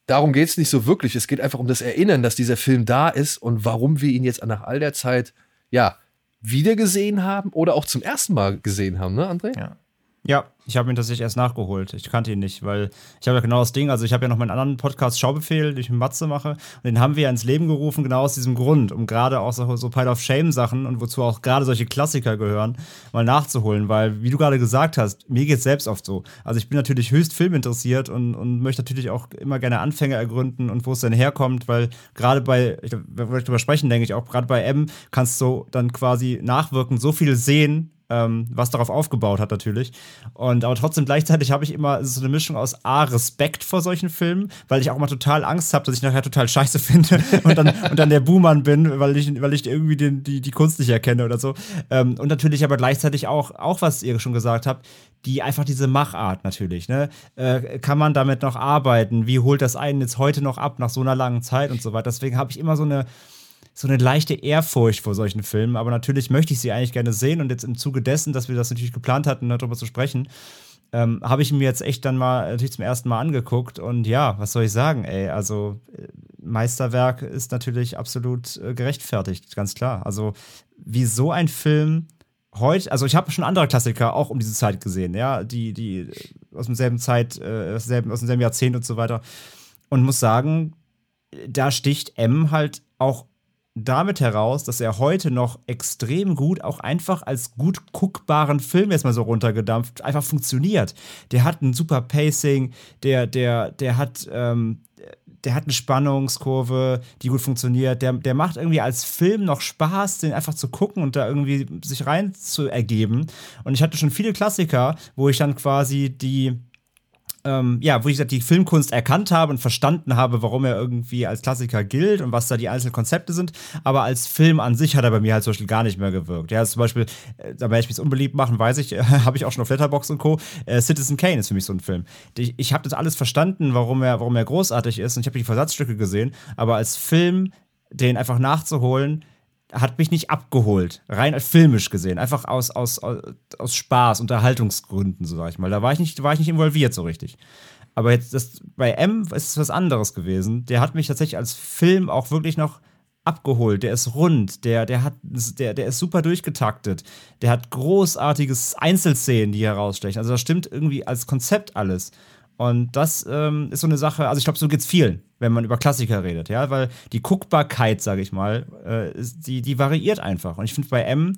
darum geht es nicht so wirklich. Es geht einfach um das Erinnern, dass dieser Film da ist und warum wir ihn jetzt nach all der Zeit, ja, wieder gesehen haben oder auch zum ersten Mal gesehen haben, ne, André? Ja. Ja, ich habe ihn tatsächlich erst nachgeholt. Ich kannte ihn nicht, weil ich habe ja genau das Ding. Also, ich habe ja noch meinen anderen Podcast Schaubefehl, den ich mit Matze mache. Und den haben wir ja ins Leben gerufen, genau aus diesem Grund, um gerade auch so, so Pile of Shame-Sachen und wozu auch gerade solche Klassiker gehören, mal nachzuholen. Weil, wie du gerade gesagt hast, mir geht es selbst oft so. Also, ich bin natürlich höchst filminteressiert und, und möchte natürlich auch immer gerne Anfänge ergründen und wo es denn herkommt, weil gerade bei, ich, wenn wir drüber sprechen, denke ich auch, gerade bei M kannst du dann quasi nachwirkend so viel sehen, ähm, was darauf aufgebaut hat natürlich. Und aber trotzdem gleichzeitig habe ich immer so eine Mischung aus A, Respekt vor solchen Filmen, weil ich auch mal total Angst habe, dass ich nachher total scheiße finde und dann, und dann der Buhmann bin, weil ich, weil ich irgendwie den, die, die Kunst nicht erkenne oder so. Ähm, und natürlich aber gleichzeitig auch, auch, was ihr schon gesagt habt, die einfach diese Machart natürlich, ne? Äh, kann man damit noch arbeiten? Wie holt das einen jetzt heute noch ab nach so einer langen Zeit und so weiter? Deswegen habe ich immer so eine, so eine leichte Ehrfurcht vor solchen Filmen, aber natürlich möchte ich sie eigentlich gerne sehen. Und jetzt im Zuge dessen, dass wir das natürlich geplant hatten, darüber zu sprechen, ähm, habe ich mir jetzt echt dann mal natürlich zum ersten Mal angeguckt. Und ja, was soll ich sagen, ey, also äh, Meisterwerk ist natürlich absolut äh, gerechtfertigt, ganz klar. Also wie so ein Film heute, also ich habe schon andere Klassiker auch um diese Zeit gesehen, ja, die, die äh, aus demselben Zeit, äh, aus, demselben, aus demselben Jahrzehnt und so weiter. Und muss sagen, da sticht M halt auch damit heraus, dass er heute noch extrem gut, auch einfach als gut guckbaren Film jetzt mal so runtergedampft, einfach funktioniert. Der hat ein super Pacing, der, der, der hat, ähm, der hat eine Spannungskurve, die gut funktioniert. Der, der macht irgendwie als Film noch Spaß, den einfach zu gucken und da irgendwie sich rein zu ergeben. Und ich hatte schon viele Klassiker, wo ich dann quasi die ähm, ja, wo ich die Filmkunst erkannt habe und verstanden habe, warum er irgendwie als Klassiker gilt und was da die einzelnen Konzepte sind. Aber als Film an sich hat er bei mir halt zum Beispiel gar nicht mehr gewirkt. Ja, zum Beispiel, äh, da werde ich mich unbeliebt machen, weiß ich, habe ich auch schon auf Letterbox und Co. Äh, Citizen Kane ist für mich so ein Film. Ich, ich habe das alles verstanden, warum er, warum er großartig ist und ich habe die Versatzstücke gesehen. Aber als Film, den einfach nachzuholen, hat mich nicht abgeholt, rein filmisch gesehen, einfach aus, aus, aus, Spaß, Unterhaltungsgründen, so sag ich mal. Da war ich nicht, war ich nicht involviert so richtig. Aber jetzt das, bei M ist es was anderes gewesen. Der hat mich tatsächlich als Film auch wirklich noch abgeholt. Der ist rund, der, der, hat, der, der ist super durchgetaktet. Der hat großartiges Einzelszenen, die herausstechen. Also das stimmt irgendwie als Konzept alles. Und das ähm, ist so eine Sache, also ich glaube, so geht es vielen, wenn man über Klassiker redet, ja, weil die Guckbarkeit, sage ich mal, äh, ist, die, die variiert einfach. Und ich finde, bei M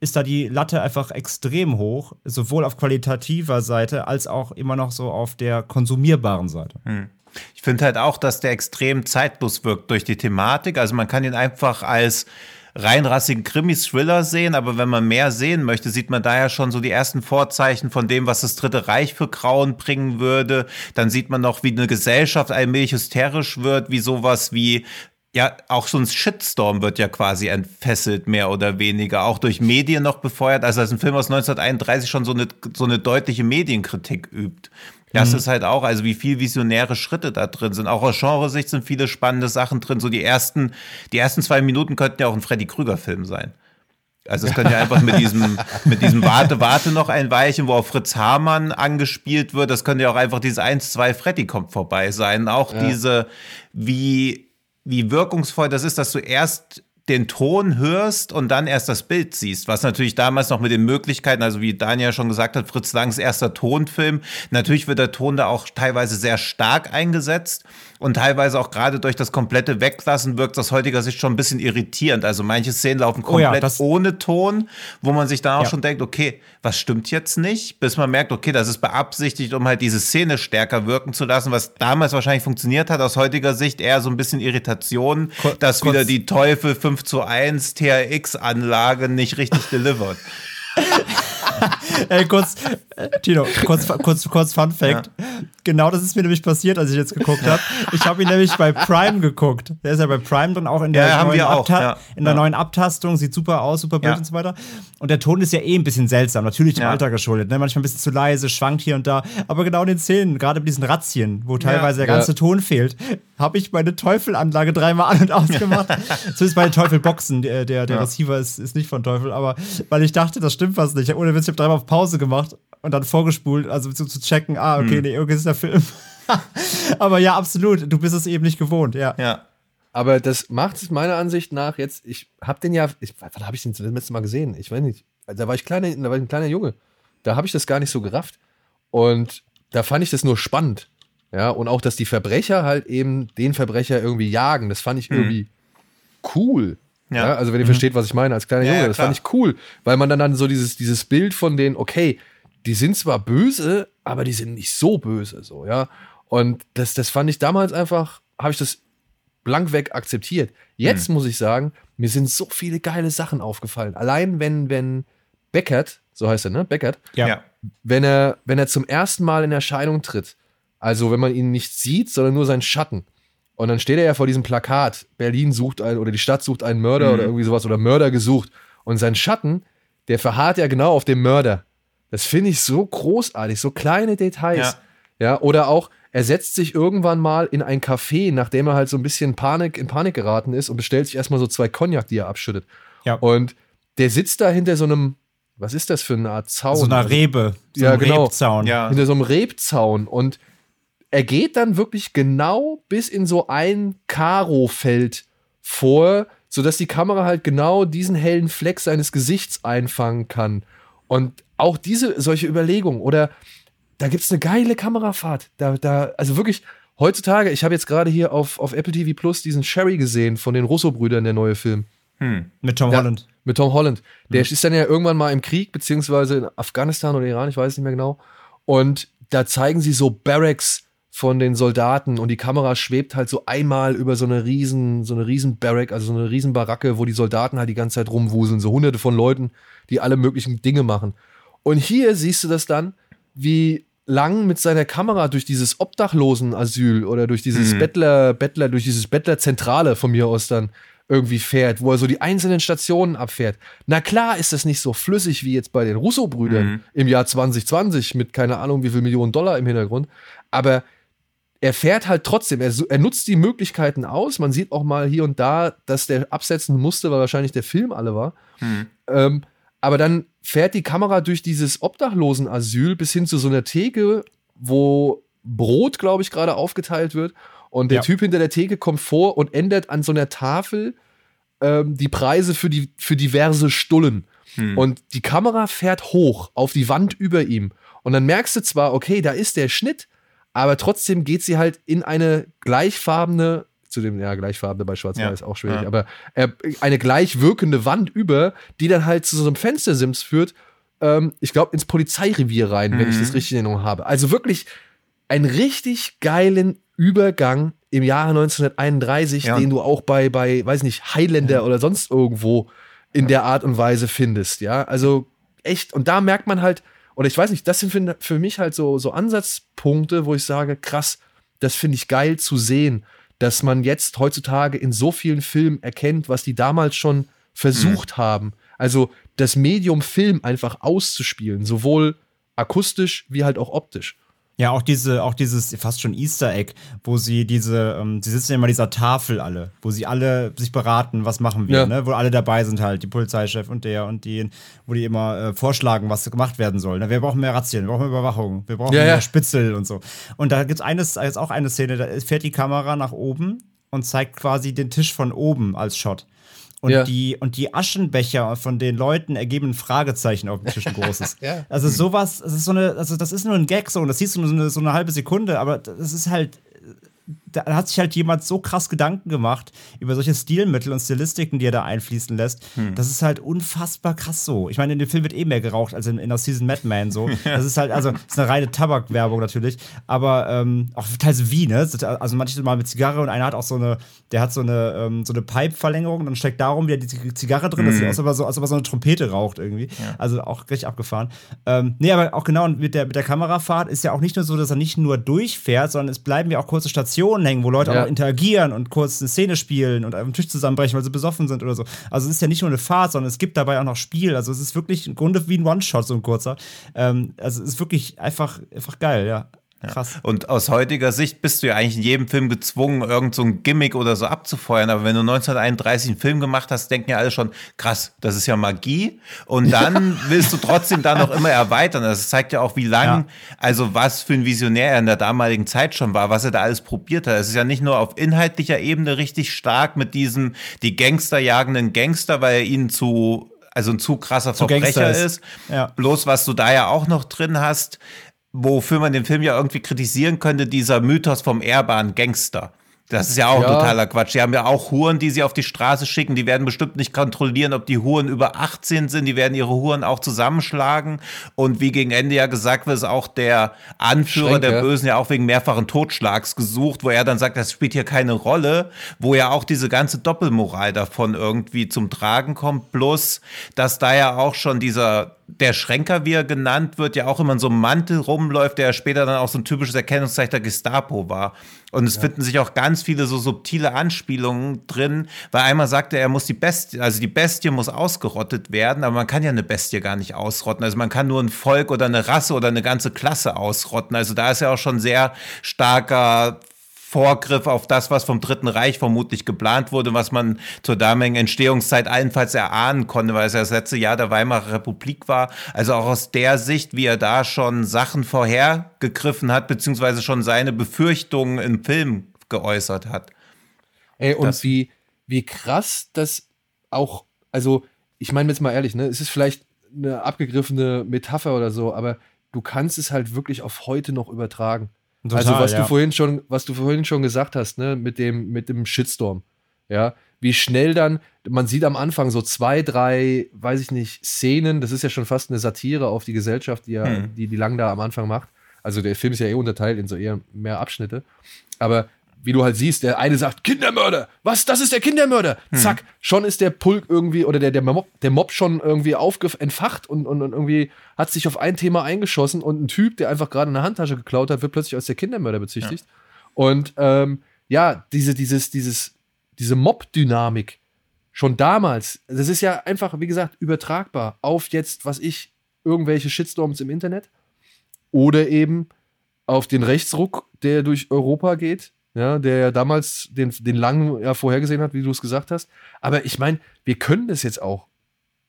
ist da die Latte einfach extrem hoch, sowohl auf qualitativer Seite als auch immer noch so auf der konsumierbaren Seite. Hm. Ich finde halt auch, dass der extrem zeitlos wirkt durch die Thematik. Also man kann ihn einfach als reinrassigen Krimi-Thriller sehen, aber wenn man mehr sehen möchte, sieht man da ja schon so die ersten Vorzeichen von dem, was das Dritte Reich für Grauen bringen würde. Dann sieht man noch, wie eine Gesellschaft allmählich hysterisch wird, wie sowas wie ja, auch so ein Shitstorm wird ja quasi entfesselt, mehr oder weniger, auch durch Medien noch befeuert. Also, als ein Film aus 1931 schon so eine, so eine deutliche Medienkritik übt. Das mhm. ist halt auch, also wie viel visionäre Schritte da drin sind. Auch aus Genresicht sind viele spannende Sachen drin. So die ersten, die ersten zwei Minuten könnten ja auch ein Freddy Krüger-Film sein. Also es könnte ja einfach mit diesem, mit diesem Warte, Warte noch ein Weilchen, wo auch Fritz Hamann angespielt wird. Das könnte ja auch einfach dieses 1, 2 Freddy kommt vorbei sein. Auch ja. diese, wie, wie wirkungsvoll das ist, dass du erst den Ton hörst und dann erst das Bild siehst, was natürlich damals noch mit den Möglichkeiten, also wie Daniel schon gesagt hat, Fritz Langs erster Tonfilm, natürlich wird der Ton da auch teilweise sehr stark eingesetzt und teilweise auch gerade durch das komplette Weglassen wirkt aus heutiger Sicht schon ein bisschen irritierend. Also manche Szenen laufen komplett oh ja, ohne Ton, wo man sich dann auch ja. schon denkt, okay, was stimmt jetzt nicht? Bis man merkt, okay, das ist beabsichtigt, um halt diese Szene stärker wirken zu lassen, was damals wahrscheinlich funktioniert hat. Aus heutiger Sicht eher so ein bisschen Irritation, Kur dass wieder die Teufel 5 zu 1 TRX-Anlage nicht richtig delivert. Ey, kurz, Tino, kurz, kurz, kurz Fun Fact. Ja. Genau das ist mir nämlich passiert, als ich jetzt geguckt habe. Ich habe ihn nämlich bei Prime geguckt. Der ist ja bei Prime drin, auch in der, ja, neuen, auch, ja. in der neuen Abtastung. Sieht super aus, super Bild und so weiter. Und der Ton ist ja eh ein bisschen seltsam, natürlich dem Alter geschuldet. Ne? Manchmal ein bisschen zu leise, schwankt hier und da. Aber genau in den Szenen, gerade mit diesen Razzien, wo teilweise der ganze Ton fehlt, habe ich meine Teufelanlage dreimal an- und ausgemacht. Zumindest bei den Teufelboxen. Der, der, der Receiver ist, ist nicht von Teufel, aber weil ich dachte, das stimmt was nicht. Ohne Witz, habe dreimal auf Pause gemacht und dann vorgespult, also zu, zu checken, ah, okay, hm. nee, irgendwie ist der Film. aber ja, absolut, du bist es eben nicht gewohnt, ja. Ja. Aber das macht es meiner Ansicht nach jetzt, ich habe den ja, ich, wann habe ich den das letzte Mal gesehen? Ich weiß nicht, da war ich kleiner, da war ich ein kleiner Junge. Da habe ich das gar nicht so gerafft. Und da fand ich das nur spannend. Ja, und auch, dass die Verbrecher halt eben den Verbrecher irgendwie jagen, das fand ich mhm. irgendwie cool. Ja. ja. also wenn ihr mhm. versteht, was ich meine als kleiner ja, Junge, das klar. fand ich cool, weil man dann, dann so dieses, dieses Bild von denen, okay, die sind zwar böse, aber die sind nicht so böse, so, ja. Und das, das fand ich damals einfach, habe ich das blank weg akzeptiert. Jetzt mhm. muss ich sagen, mir sind so viele geile Sachen aufgefallen. Allein wenn, wenn Beckert, so heißt er, ne? Beckert, ja. wenn er, wenn er zum ersten Mal in Erscheinung tritt, also wenn man ihn nicht sieht, sondern nur seinen Schatten. Und dann steht er ja vor diesem Plakat, Berlin sucht einen oder die Stadt sucht einen Mörder mhm. oder irgendwie sowas oder Mörder gesucht. Und sein Schatten, der verharrt ja genau auf dem Mörder. Das finde ich so großartig, so kleine Details. Ja. ja, oder auch, er setzt sich irgendwann mal in ein Café, nachdem er halt so ein bisschen Panik, in Panik geraten ist und bestellt sich erstmal so zwei Cognac, die er abschüttet. Ja. Und der sitzt da hinter so einem, was ist das für eine Art Zaun? So einer Rebe. So ja, genau. Rebzaun. Ja. Hinter so einem Rebzaun. Und er geht dann wirklich genau bis in so ein Karo-Feld vor, sodass die Kamera halt genau diesen hellen Fleck seines Gesichts einfangen kann. Und auch diese, solche Überlegungen oder da gibt es eine geile Kamerafahrt. Da, da, also wirklich, heutzutage, ich habe jetzt gerade hier auf, auf Apple TV Plus diesen Sherry gesehen von den Russo-Brüdern, der neue Film. Hm. Mit Tom Holland. Mit Tom Holland. Der hm. ist dann ja irgendwann mal im Krieg, beziehungsweise in Afghanistan oder Iran, ich weiß nicht mehr genau. Und da zeigen sie so Barracks von den Soldaten und die Kamera schwebt halt so einmal über so eine riesen, so eine riesen Barrack, also so eine riesen Baracke, wo die Soldaten halt die ganze Zeit rumwuseln, so hunderte von Leuten, die alle möglichen Dinge machen. Und hier siehst du das dann, wie Lang mit seiner Kamera durch dieses Obdachlosenasyl oder durch dieses mhm. Bettler, Bettler, durch dieses Bettlerzentrale von mir aus dann irgendwie fährt, wo er so die einzelnen Stationen abfährt. Na klar ist das nicht so flüssig wie jetzt bei den Russo-Brüdern mhm. im Jahr 2020 mit keine Ahnung wie viel Millionen Dollar im Hintergrund, aber er fährt halt trotzdem, er, er, nutzt die Möglichkeiten aus. Man sieht auch mal hier und da, dass der absetzen musste, weil wahrscheinlich der Film alle war. Hm. Ähm, aber dann fährt die Kamera durch dieses Obdachlosenasyl bis hin zu so einer Theke, wo Brot, glaube ich, gerade aufgeteilt wird. Und der ja. Typ hinter der Theke kommt vor und ändert an so einer Tafel ähm, die Preise für, die, für diverse Stullen. Hm. Und die Kamera fährt hoch auf die Wand über ihm. Und dann merkst du zwar, okay, da ist der Schnitt, aber trotzdem geht sie halt in eine gleichfarbene, zu dem, ja, gleichfarbene bei Schwarz-Weiß ja. auch schwierig, ja. aber äh, eine gleich wirkende Wand über, die dann halt zu so einem Fenstersims führt, ähm, ich glaube, ins Polizeirevier rein, mhm. wenn ich das mhm. richtig in Erinnerung habe. Also wirklich einen richtig geilen Übergang im Jahre 1931, ja. den du auch bei, bei, weiß nicht, Highlander oder sonst irgendwo in der Art und Weise findest, ja. Also echt, und da merkt man halt, oder ich weiß nicht, das sind für, für mich halt so, so Ansatzpunkte, wo ich sage, krass, das finde ich geil zu sehen, dass man jetzt heutzutage in so vielen Filmen erkennt, was die damals schon versucht mhm. haben. Also das Medium Film einfach auszuspielen, sowohl akustisch wie halt auch optisch. Ja, auch diese, auch dieses fast schon Easter Egg, wo sie diese, ähm, sie sitzen ja immer dieser Tafel alle, wo sie alle sich beraten, was machen wir, ja. ne? Wo alle dabei sind halt, die Polizeichef und der und die, wo die immer äh, vorschlagen, was gemacht werden soll. Ne? Wir brauchen mehr Razzien, wir brauchen mehr Überwachung, wir brauchen ja, mehr ja. Spitzel und so. Und da gibt es eines, jetzt auch eine Szene, da fährt die Kamera nach oben und zeigt quasi den Tisch von oben als Shot. Und, ja. die, und die Aschenbecher von den Leuten ergeben ein Fragezeichen auf dem Tisch ein großes. ja. Also sowas, das ist so eine, also das ist nur ein Gag so und das siehst du nur so eine, so eine halbe Sekunde, aber das ist halt da hat sich halt jemand so krass Gedanken gemacht über solche Stilmittel und Stilistiken, die er da einfließen lässt. Hm. Das ist halt unfassbar krass so. Ich meine, in dem Film wird eh mehr geraucht als in, in der Season Madman so. Das ist halt, also, das ist eine reine Tabakwerbung natürlich, aber ähm, auch teils wie, ne? Also manche mal mit Zigarre und einer hat auch so eine, der hat so eine, ähm, so eine Pipe-Verlängerung und dann steckt darum wieder die Zigarre drin, hm. das sieht aus, als, so, als ob er so eine Trompete raucht irgendwie. Ja. Also auch richtig abgefahren. Ähm, nee, aber auch genau mit der, mit der Kamerafahrt ist ja auch nicht nur so, dass er nicht nur durchfährt, sondern es bleiben ja auch kurze Stationen hängen, wo Leute ja. auch interagieren und kurz eine Szene spielen und auf den Tisch zusammenbrechen, weil sie besoffen sind oder so. Also es ist ja nicht nur eine Fahrt, sondern es gibt dabei auch noch Spiel. Also es ist wirklich im Grunde wie ein One-Shot, so ein kurzer. Ähm, also es ist wirklich einfach, einfach geil, ja. Krass. Und aus heutiger Sicht bist du ja eigentlich in jedem Film gezwungen, irgend so ein Gimmick oder so abzufeuern. Aber wenn du 1931 einen Film gemacht hast, denken ja alle schon, krass, das ist ja Magie. Und dann ja. willst du trotzdem da noch immer erweitern. Das zeigt ja auch, wie lang, ja. also was für ein Visionär er in der damaligen Zeit schon war, was er da alles probiert hat. Es ist ja nicht nur auf inhaltlicher Ebene richtig stark mit diesem, die Gangster jagenden Gangster, weil er ihnen zu also ein zu krasser zu Verbrecher ist. ist. Ja. Bloß was du da ja auch noch drin hast, wofür man den Film ja irgendwie kritisieren könnte, dieser Mythos vom ehrbaren Gangster. Das ist ja auch ja. totaler Quatsch. Die haben ja auch Huren, die sie auf die Straße schicken. Die werden bestimmt nicht kontrollieren, ob die Huren über 18 sind. Die werden ihre Huren auch zusammenschlagen. Und wie gegen Ende ja gesagt wird, ist auch der Anführer Schränke. der Bösen ja auch wegen mehrfachen Totschlags gesucht, wo er dann sagt, das spielt hier keine Rolle. Wo ja auch diese ganze Doppelmoral davon irgendwie zum Tragen kommt. Plus, dass da ja auch schon dieser der Schränker, wie er genannt wird, ja auch immer in so einem Mantel rumläuft, der später dann auch so ein typisches Erkennungszeichen der Gestapo war. Und es ja. finden sich auch ganz viele so subtile Anspielungen drin, weil einmal sagte er, er muss die Bestie, also die Bestie muss ausgerottet werden, aber man kann ja eine Bestie gar nicht ausrotten. Also man kann nur ein Volk oder eine Rasse oder eine ganze Klasse ausrotten. Also da ist ja auch schon sehr starker Vorgriff auf das, was vom Dritten Reich vermutlich geplant wurde, was man zur damaligen Entstehungszeit allenfalls erahnen konnte, weil es ja das letzte Jahr der Weimarer Republik war. Also auch aus der Sicht, wie er da schon Sachen vorhergegriffen hat, beziehungsweise schon seine Befürchtungen im Film geäußert hat. Ey, und das, wie, wie krass das auch, also ich meine jetzt mal ehrlich, ne, es ist vielleicht eine abgegriffene Metapher oder so, aber du kannst es halt wirklich auf heute noch übertragen. Total, also was ja. du vorhin schon, was du vorhin schon gesagt hast, ne, mit dem, mit dem Shitstorm. Ja, wie schnell dann, man sieht am Anfang so zwei, drei, weiß ich nicht, Szenen, das ist ja schon fast eine Satire auf die Gesellschaft, die ja, hm. die, die Lang da am Anfang macht. Also der Film ist ja eh unterteilt in so eher mehr Abschnitte. Aber wie du halt siehst, der eine sagt, Kindermörder, was, das ist der Kindermörder. Hm. Zack, schon ist der Pulk irgendwie, oder der, der, Mob, der Mob schon irgendwie entfacht und, und, und irgendwie hat sich auf ein Thema eingeschossen und ein Typ, der einfach gerade eine Handtasche geklaut hat, wird plötzlich als der Kindermörder bezichtigt. Ja. Und ähm, ja, diese, dieses, dieses, diese Mob-Dynamik schon damals, das ist ja einfach, wie gesagt, übertragbar auf jetzt, was ich, irgendwelche Shitstorms im Internet oder eben auf den Rechtsruck, der durch Europa geht, ja, der ja damals den, den langen ja vorhergesehen hat, wie du es gesagt hast. Aber ich meine, wir können das jetzt auch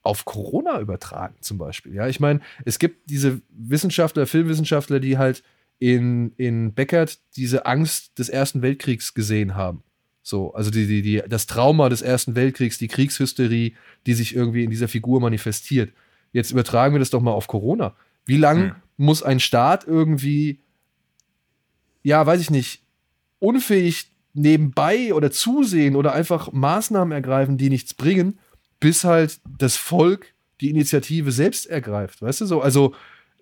auf Corona übertragen, zum Beispiel. Ja, ich meine, es gibt diese Wissenschaftler, Filmwissenschaftler, die halt in, in Beckert diese Angst des Ersten Weltkriegs gesehen haben. So, also die, die, die, das Trauma des Ersten Weltkriegs, die Kriegshysterie, die sich irgendwie in dieser Figur manifestiert. Jetzt übertragen wir das doch mal auf Corona. Wie lange hm. muss ein Staat irgendwie, ja, weiß ich nicht, unfähig nebenbei oder zusehen oder einfach Maßnahmen ergreifen, die nichts bringen, bis halt das Volk die Initiative selbst ergreift. Weißt du so? Also,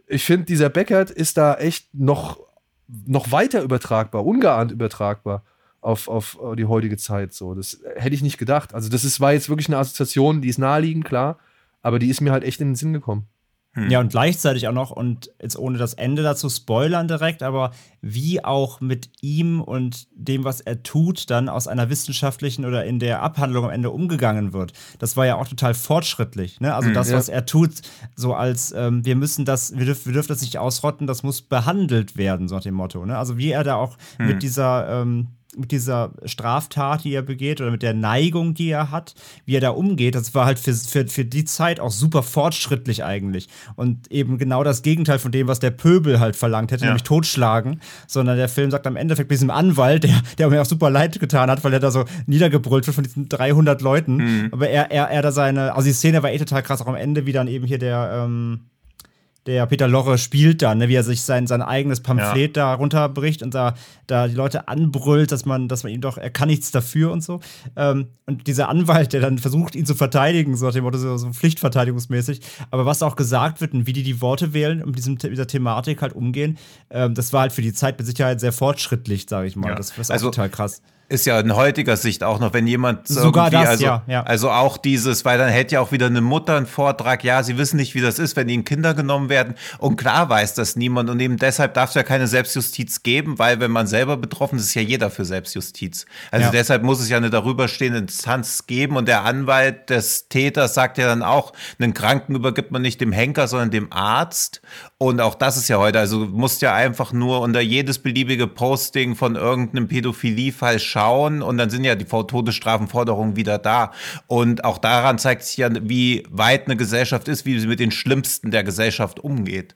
ich finde, dieser Beckert ist da echt noch, noch weiter übertragbar, ungeahnt übertragbar auf, auf die heutige Zeit. So, das hätte ich nicht gedacht. Also, das ist, war jetzt wirklich eine Assoziation, die ist naheliegend, klar, aber die ist mir halt echt in den Sinn gekommen. Hm. Ja, und gleichzeitig auch noch, und jetzt ohne das Ende dazu spoilern direkt, aber wie auch mit ihm und dem, was er tut, dann aus einer wissenschaftlichen oder in der Abhandlung am Ende umgegangen wird. Das war ja auch total fortschrittlich. Ne? Also hm, das, ja. was er tut, so als ähm, wir müssen das, wir, dürf, wir dürfen das nicht ausrotten, das muss behandelt werden, so nach dem Motto. Ne? Also wie er da auch hm. mit dieser ähm, mit dieser Straftat, die er begeht, oder mit der Neigung, die er hat, wie er da umgeht, das war halt für, für, für die Zeit auch super fortschrittlich eigentlich. Und eben genau das Gegenteil von dem, was der Pöbel halt verlangt hätte, ja. nämlich totschlagen. Sondern der Film sagt am Endeffekt diesem Anwalt, der, der mir auch super leid getan hat, weil er da so niedergebrüllt wird von diesen 300 Leuten. Mhm. Aber er, er, er da seine, also die Szene war eh total krass, auch am Ende, wie dann eben hier der, ähm, der Peter Lorre spielt dann, ne, wie er sich sein, sein eigenes Pamphlet ja. da runterbricht und da, da die Leute anbrüllt, dass man, dass man ihm doch, er kann nichts dafür und so. Ähm, und dieser Anwalt, der dann versucht, ihn zu verteidigen, so nach dem Motto, so, so pflichtverteidigungsmäßig. Aber was auch gesagt wird und wie die die Worte wählen und mit dieser Thematik halt umgehen, ähm, das war halt für die Zeit mit Sicherheit sehr fortschrittlich, sage ich mal. Ja. Das, ist also, total krass ist ja in heutiger Sicht auch noch, wenn jemand sogar das, also, ja, ja. also auch dieses, weil dann hätte ja auch wieder eine Mutter einen Vortrag, ja, sie wissen nicht, wie das ist, wenn ihnen Kinder genommen werden und klar weiß das niemand und eben deshalb darf es ja keine Selbstjustiz geben, weil wenn man selber betroffen ist, ist ja jeder für Selbstjustiz. Also ja. deshalb muss es ja eine darüberstehende Instanz geben und der Anwalt des Täters sagt ja dann auch, einen Kranken übergibt man nicht dem Henker, sondern dem Arzt und auch das ist ja heute, also du musst ja einfach nur unter jedes beliebige Posting von irgendeinem Pädophiliefall schauen schauen und dann sind ja die Todesstrafenforderungen wieder da. Und auch daran zeigt sich ja, wie weit eine Gesellschaft ist, wie sie mit den Schlimmsten der Gesellschaft umgeht.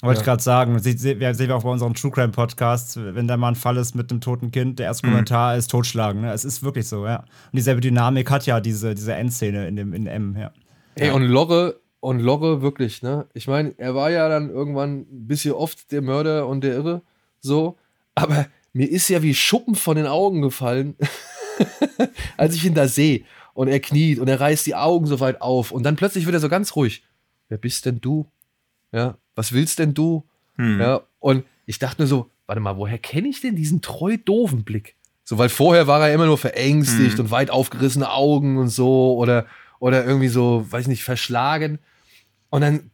Wollte ja. ich gerade sagen, sehen wir auch bei unseren True Crime Podcasts, wenn da mal ein Fall ist mit einem toten Kind, der erste mhm. Kommentar ist Totschlagen. Ne? Es ist wirklich so, ja. Und dieselbe Dynamik hat ja diese, diese Endszene in dem in M, ja. Ey, und Lorre, und Lorre wirklich, ne? Ich meine, er war ja dann irgendwann ein bisschen oft der Mörder und der Irre, so, aber mir ist ja wie Schuppen von den Augen gefallen, als ich ihn da sehe. Und er kniet und er reißt die Augen so weit auf. Und dann plötzlich wird er so ganz ruhig. Wer bist denn du? Ja, was willst denn du? Hm. Ja, und ich dachte mir so, warte mal, woher kenne ich denn diesen treu doofen Blick? So, weil vorher war er immer nur verängstigt hm. und weit aufgerissene Augen und so oder, oder irgendwie so, weiß nicht, verschlagen. Und dann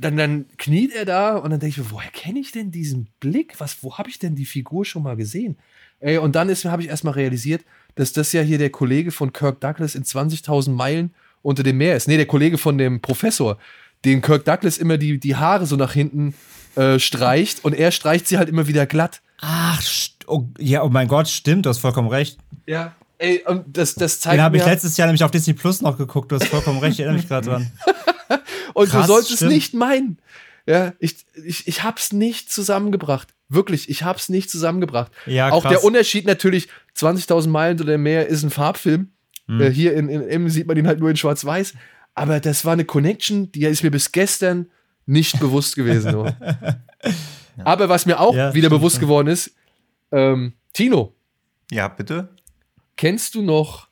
dann, dann kniet er da und dann denke ich mir, woher kenne ich denn diesen Blick? Was, wo habe ich denn die Figur schon mal gesehen? Ey, und dann habe ich erstmal realisiert, dass das ja hier der Kollege von Kirk Douglas in 20.000 Meilen unter dem Meer ist. Nee, der Kollege von dem Professor, den Kirk Douglas immer die, die Haare so nach hinten äh, streicht und er streicht sie halt immer wieder glatt. Ach, oh, ja, oh mein Gott, stimmt, du hast vollkommen recht. Ja, ey, und das, das zeigt Den habe ich letztes Jahr nämlich auf Disney Plus noch geguckt, du hast vollkommen recht, ich erinnere mich gerade dran. Und Krass, du sollst stimmt. es nicht meinen. Ja, ich, ich, ich hab's nicht zusammengebracht. Wirklich, ich hab's nicht zusammengebracht. Ja, Auch der Unterschied natürlich, 20.000 Meilen oder mehr ist ein Farbfilm. Hm. Äh, hier in, in M sieht man ihn halt nur in Schwarz-Weiß. Aber das war eine Connection, die ist mir bis gestern nicht bewusst gewesen. Aber was mir auch ja, wieder bewusst schon. geworden ist, ähm, Tino. Ja, bitte. Kennst du noch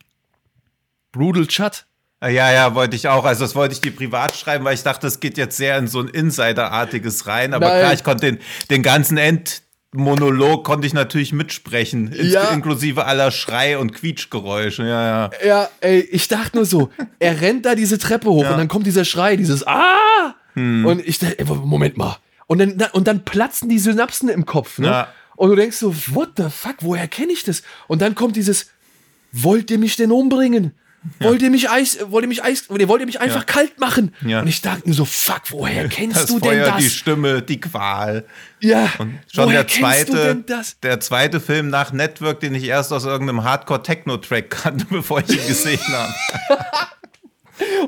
Brutal Chat? Ja, ja, wollte ich auch. Also das wollte ich dir privat schreiben, weil ich dachte, es geht jetzt sehr in so ein Insiderartiges rein. Aber Nein. klar, ich konnte den, den ganzen Endmonolog konnte ich natürlich mitsprechen, ja. inklusive aller Schrei- und Quietschgeräusche. Ja, ja. Ja, ey, ich dachte nur so, er rennt da diese Treppe hoch ja. und dann kommt dieser Schrei, dieses Ah! Hm. Und ich dachte, Moment mal. Und dann, und dann platzen die Synapsen im Kopf, ne? Ja. Und du denkst so, what the fuck, woher kenne ich das? Und dann kommt dieses, wollt ihr mich denn umbringen? Wollt ihr mich Eis, wollt ihr mich Eis, wollt ihr mich einfach Ja. kalt machen? Ja. Und ich dachte mir so, fuck, woher kennst Das du Feuer, denn das? die Stimme, die Qual. ja, Und schon woher der kennst du zweite, denn das? der zweite Film nach Network, den ich erst aus irgendeinem Hardcore-Techno-Track kannte, bevor ich ihn gesehen habe.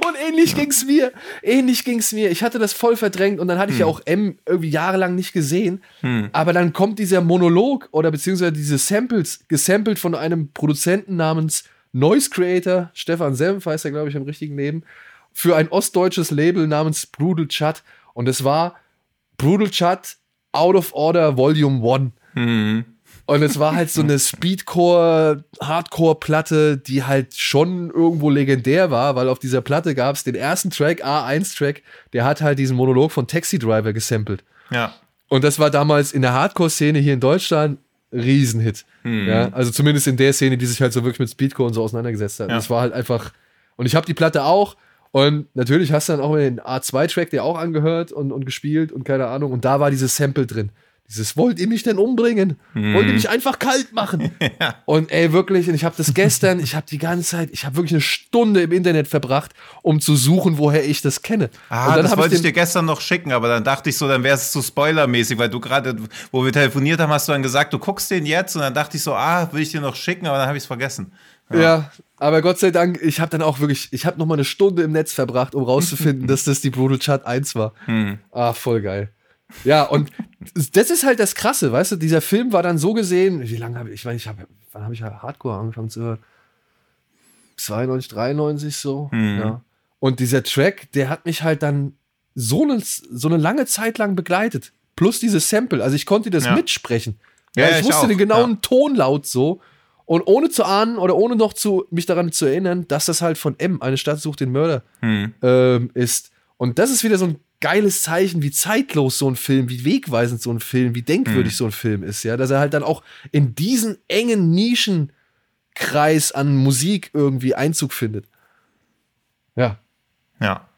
Und ähnlich ging's mir. Ähnlich ging's mir. Ich hatte das voll verdrängt und dann hatte ich Hm. ja auch M irgendwie jahrelang nicht gesehen. Aber dann kommt dieser Monolog oder beziehungsweise diese Samples, gesampelt von einem Produzenten namens Noise Creator, Stefan Senf heißt er, glaube ich, im richtigen Leben, für ein ostdeutsches Label namens Brutal Chat. Und es war Brutal Chat Out of Order Volume 1. Hm. Und es war halt so eine Speedcore, Hardcore-Platte, die halt schon irgendwo legendär war, weil auf dieser Platte gab es den ersten Track, A1-Track, der hat halt diesen Monolog von Taxi Driver gesampelt. Ja. Und das war damals in der Hardcore-Szene hier in Deutschland Riesenhit. Ja, also zumindest in der Szene, die sich halt so wirklich mit Speedcore und so auseinandergesetzt hat. Ja. Das war halt einfach. Und ich habe die Platte auch. Und natürlich hast du dann auch den A2-Track, der auch angehört und, und gespielt und keine Ahnung. Und da war dieses Sample drin. Dieses, wollt ihr mich denn umbringen? Wollt ihr mich einfach kalt machen? Und ey, wirklich, und ich habe das gestern, ich habe die ganze Zeit, ich habe wirklich eine Stunde im Internet verbracht, um zu suchen, woher ich das kenne. Ah, und dann das wollte ich dir gestern noch schicken, aber dann dachte ich so, dann wäre es zu spoilermäßig, weil du gerade, wo wir telefoniert haben, hast du dann gesagt, du guckst den jetzt und dann dachte ich so, ah, will ich dir noch schicken, aber dann habe ich es vergessen. Ja. aber Gott sei Dank, ich habe dann auch wirklich, ich habe noch mal eine Stunde im Netz verbracht, um rauszufinden, dass das die Brutal Chat 1 war. Ah, voll geil. Ja, und das ist halt das Krasse, weißt du, dieser Film war dann so gesehen, wie lange habe ich, ich weiß, ich habe, wann habe ich Hardcore angefangen zu hören? 92, 93 so, ja. Und dieser Track, der hat mich halt dann so eine, so eine lange Zeit lang begleitet. Plus dieses Sample, also ich konnte das Ja. mitsprechen. Ja, ich ich wusste auch, den genauen ja. Tonlaut so. Und ohne zu ahnen oder ohne noch zu mich daran zu erinnern, dass das halt von M, eine Stadt sucht den Mörder, Hm. ähm, ist. Und das ist wieder so ein geiles Zeichen, wie zeitlos so ein Film, wie wegweisend so ein Film, wie denkwürdig so ein Film ist, ja, dass er halt dann auch in diesen engen Nischenkreis an Musik irgendwie Einzug findet. Ja. Ja.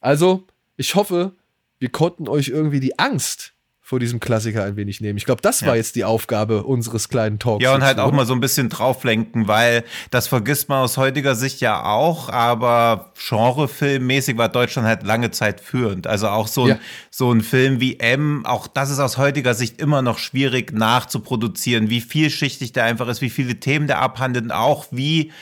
Also, ich hoffe, wir konnten euch irgendwie die Angst vor diesem Klassiker ein wenig nehmen. Ich glaube, das war Ja. jetzt die Aufgabe unseres kleinen Talks. Ja, und halt auch mal so ein bisschen drauflenken, weil das vergisst man aus heutiger Sicht ja auch, aber genrefilmmäßig war Deutschland halt lange Zeit führend. Also auch so ein, Ja. so ein Film wie M, auch das ist aus heutiger Sicht immer noch schwierig nachzuproduzieren, wie vielschichtig der einfach ist, wie viele Themen der abhandelt und auch wie,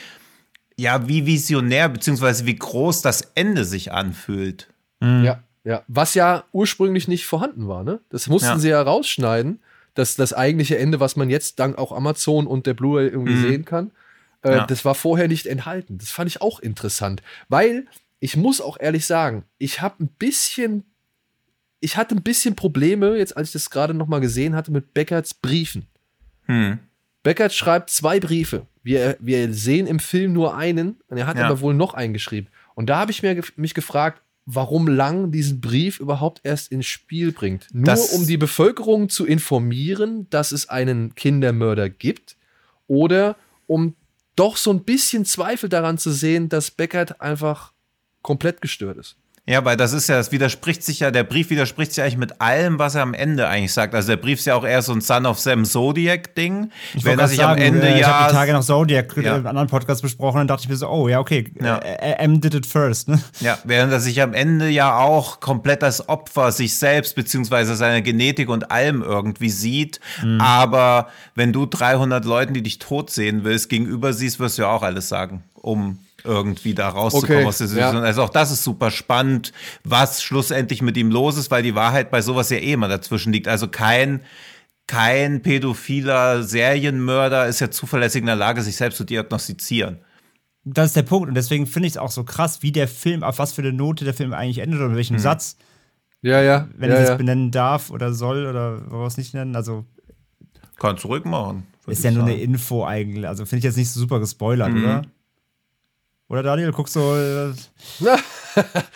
ja, wie visionär beziehungsweise wie groß das Ende sich anfühlt. Ja, ja. Was ja ursprünglich nicht vorhanden war, ne? Das mussten Ja. sie ja rausschneiden, dass das eigentliche Ende, was man jetzt dank auch Amazon und der Blu-ray irgendwie sehen kann, äh, Mhm. Ja. das war vorher nicht enthalten. Das fand ich auch interessant, weil ich muss auch ehrlich sagen, ich habe ein bisschen, ich hatte ein bisschen Probleme, jetzt als ich das gerade noch mal gesehen hatte, mit Beckerts Briefen. Hm. Beckert schreibt zwei Briefe. Wir, wir sehen im Film nur einen, und er hat Ja. aber wohl noch einen geschrieben. Und da habe ich mir, mich gefragt, warum Lang diesen Brief überhaupt erst ins Spiel bringt. Nur Das- um die Bevölkerung zu informieren, dass es einen Kindermörder gibt oder um doch so ein bisschen Zweifel daran zu sehen, dass Beckert einfach komplett gestört ist. Ja, weil das ist ja, das widerspricht sich ja, der Brief widerspricht sich eigentlich mit allem, was er am Ende eigentlich sagt. Also der Brief ist ja auch eher so ein Son of Sam Zodiac-Ding. Ich Wenn er sich am Ende äh, ich habe ja. die Tage nach Zodiac Ja. ja. im anderen Podcast besprochen, dann dachte ich mir so, oh ja, okay, Ja. äh, äh, M did it first, ne? Ja, während er sich am Ende ja auch komplett als Opfer sich selbst beziehungsweise seiner Genetik und allem irgendwie sieht. Aber wenn du 300 Leuten, die dich tot sehen willst, gegenüber siehst, wirst du ja auch alles sagen, um irgendwie da rauszukommen Okay, aus der Situation. ja. Also auch das ist super spannend, was schlussendlich mit ihm los ist, weil die Wahrheit bei sowas ja eh immer dazwischen liegt. Also kein kein pädophiler Serienmörder ist ja zuverlässig in der Lage, sich selbst zu diagnostizieren. Das ist der Punkt. Und deswegen finde ich es auch so krass, wie der Film, auf was für eine Note der Film eigentlich endet oder mit welchem Satz, Ja, ja. wenn ja, ich das ja. benennen darf oder soll oder was nicht nennen. Also Kannst du ruhig machen. würd ist ja nur eine Info eigentlich. Also finde ich jetzt nicht so super gespoilert, oder? Oder Daniel, guckst du. Äh,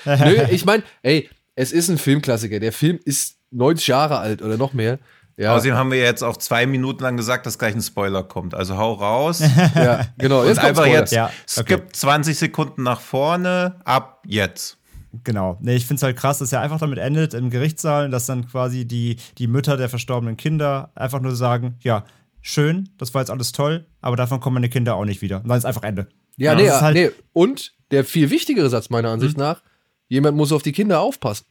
Nö, ich meine, ey, es ist ein Filmklassiker. Der Film ist 90 Jahre alt oder noch mehr. Ja, Außerdem haben wir jetzt auch zwei Minuten lang gesagt, dass gleich ein Spoiler kommt. Also hau raus. ja genau. Und Jetzt kommt einfach Spoiler. jetzt Ja, okay. skip 20 Sekunden nach vorne, ab jetzt. Genau. Nee, ich finde es halt krass, dass er einfach damit endet im Gerichtssaal, dass dann quasi die, die Mütter der verstorbenen Kinder einfach nur sagen, ja, schön, das war jetzt alles toll, aber davon kommen meine Kinder auch nicht wieder. Und dann ist einfach Ende. Ja, Ja, nee, halt- nee. Und der viel wichtigere Satz meiner Ansicht Mhm. nach, jemand muss auf die Kinder aufpassen.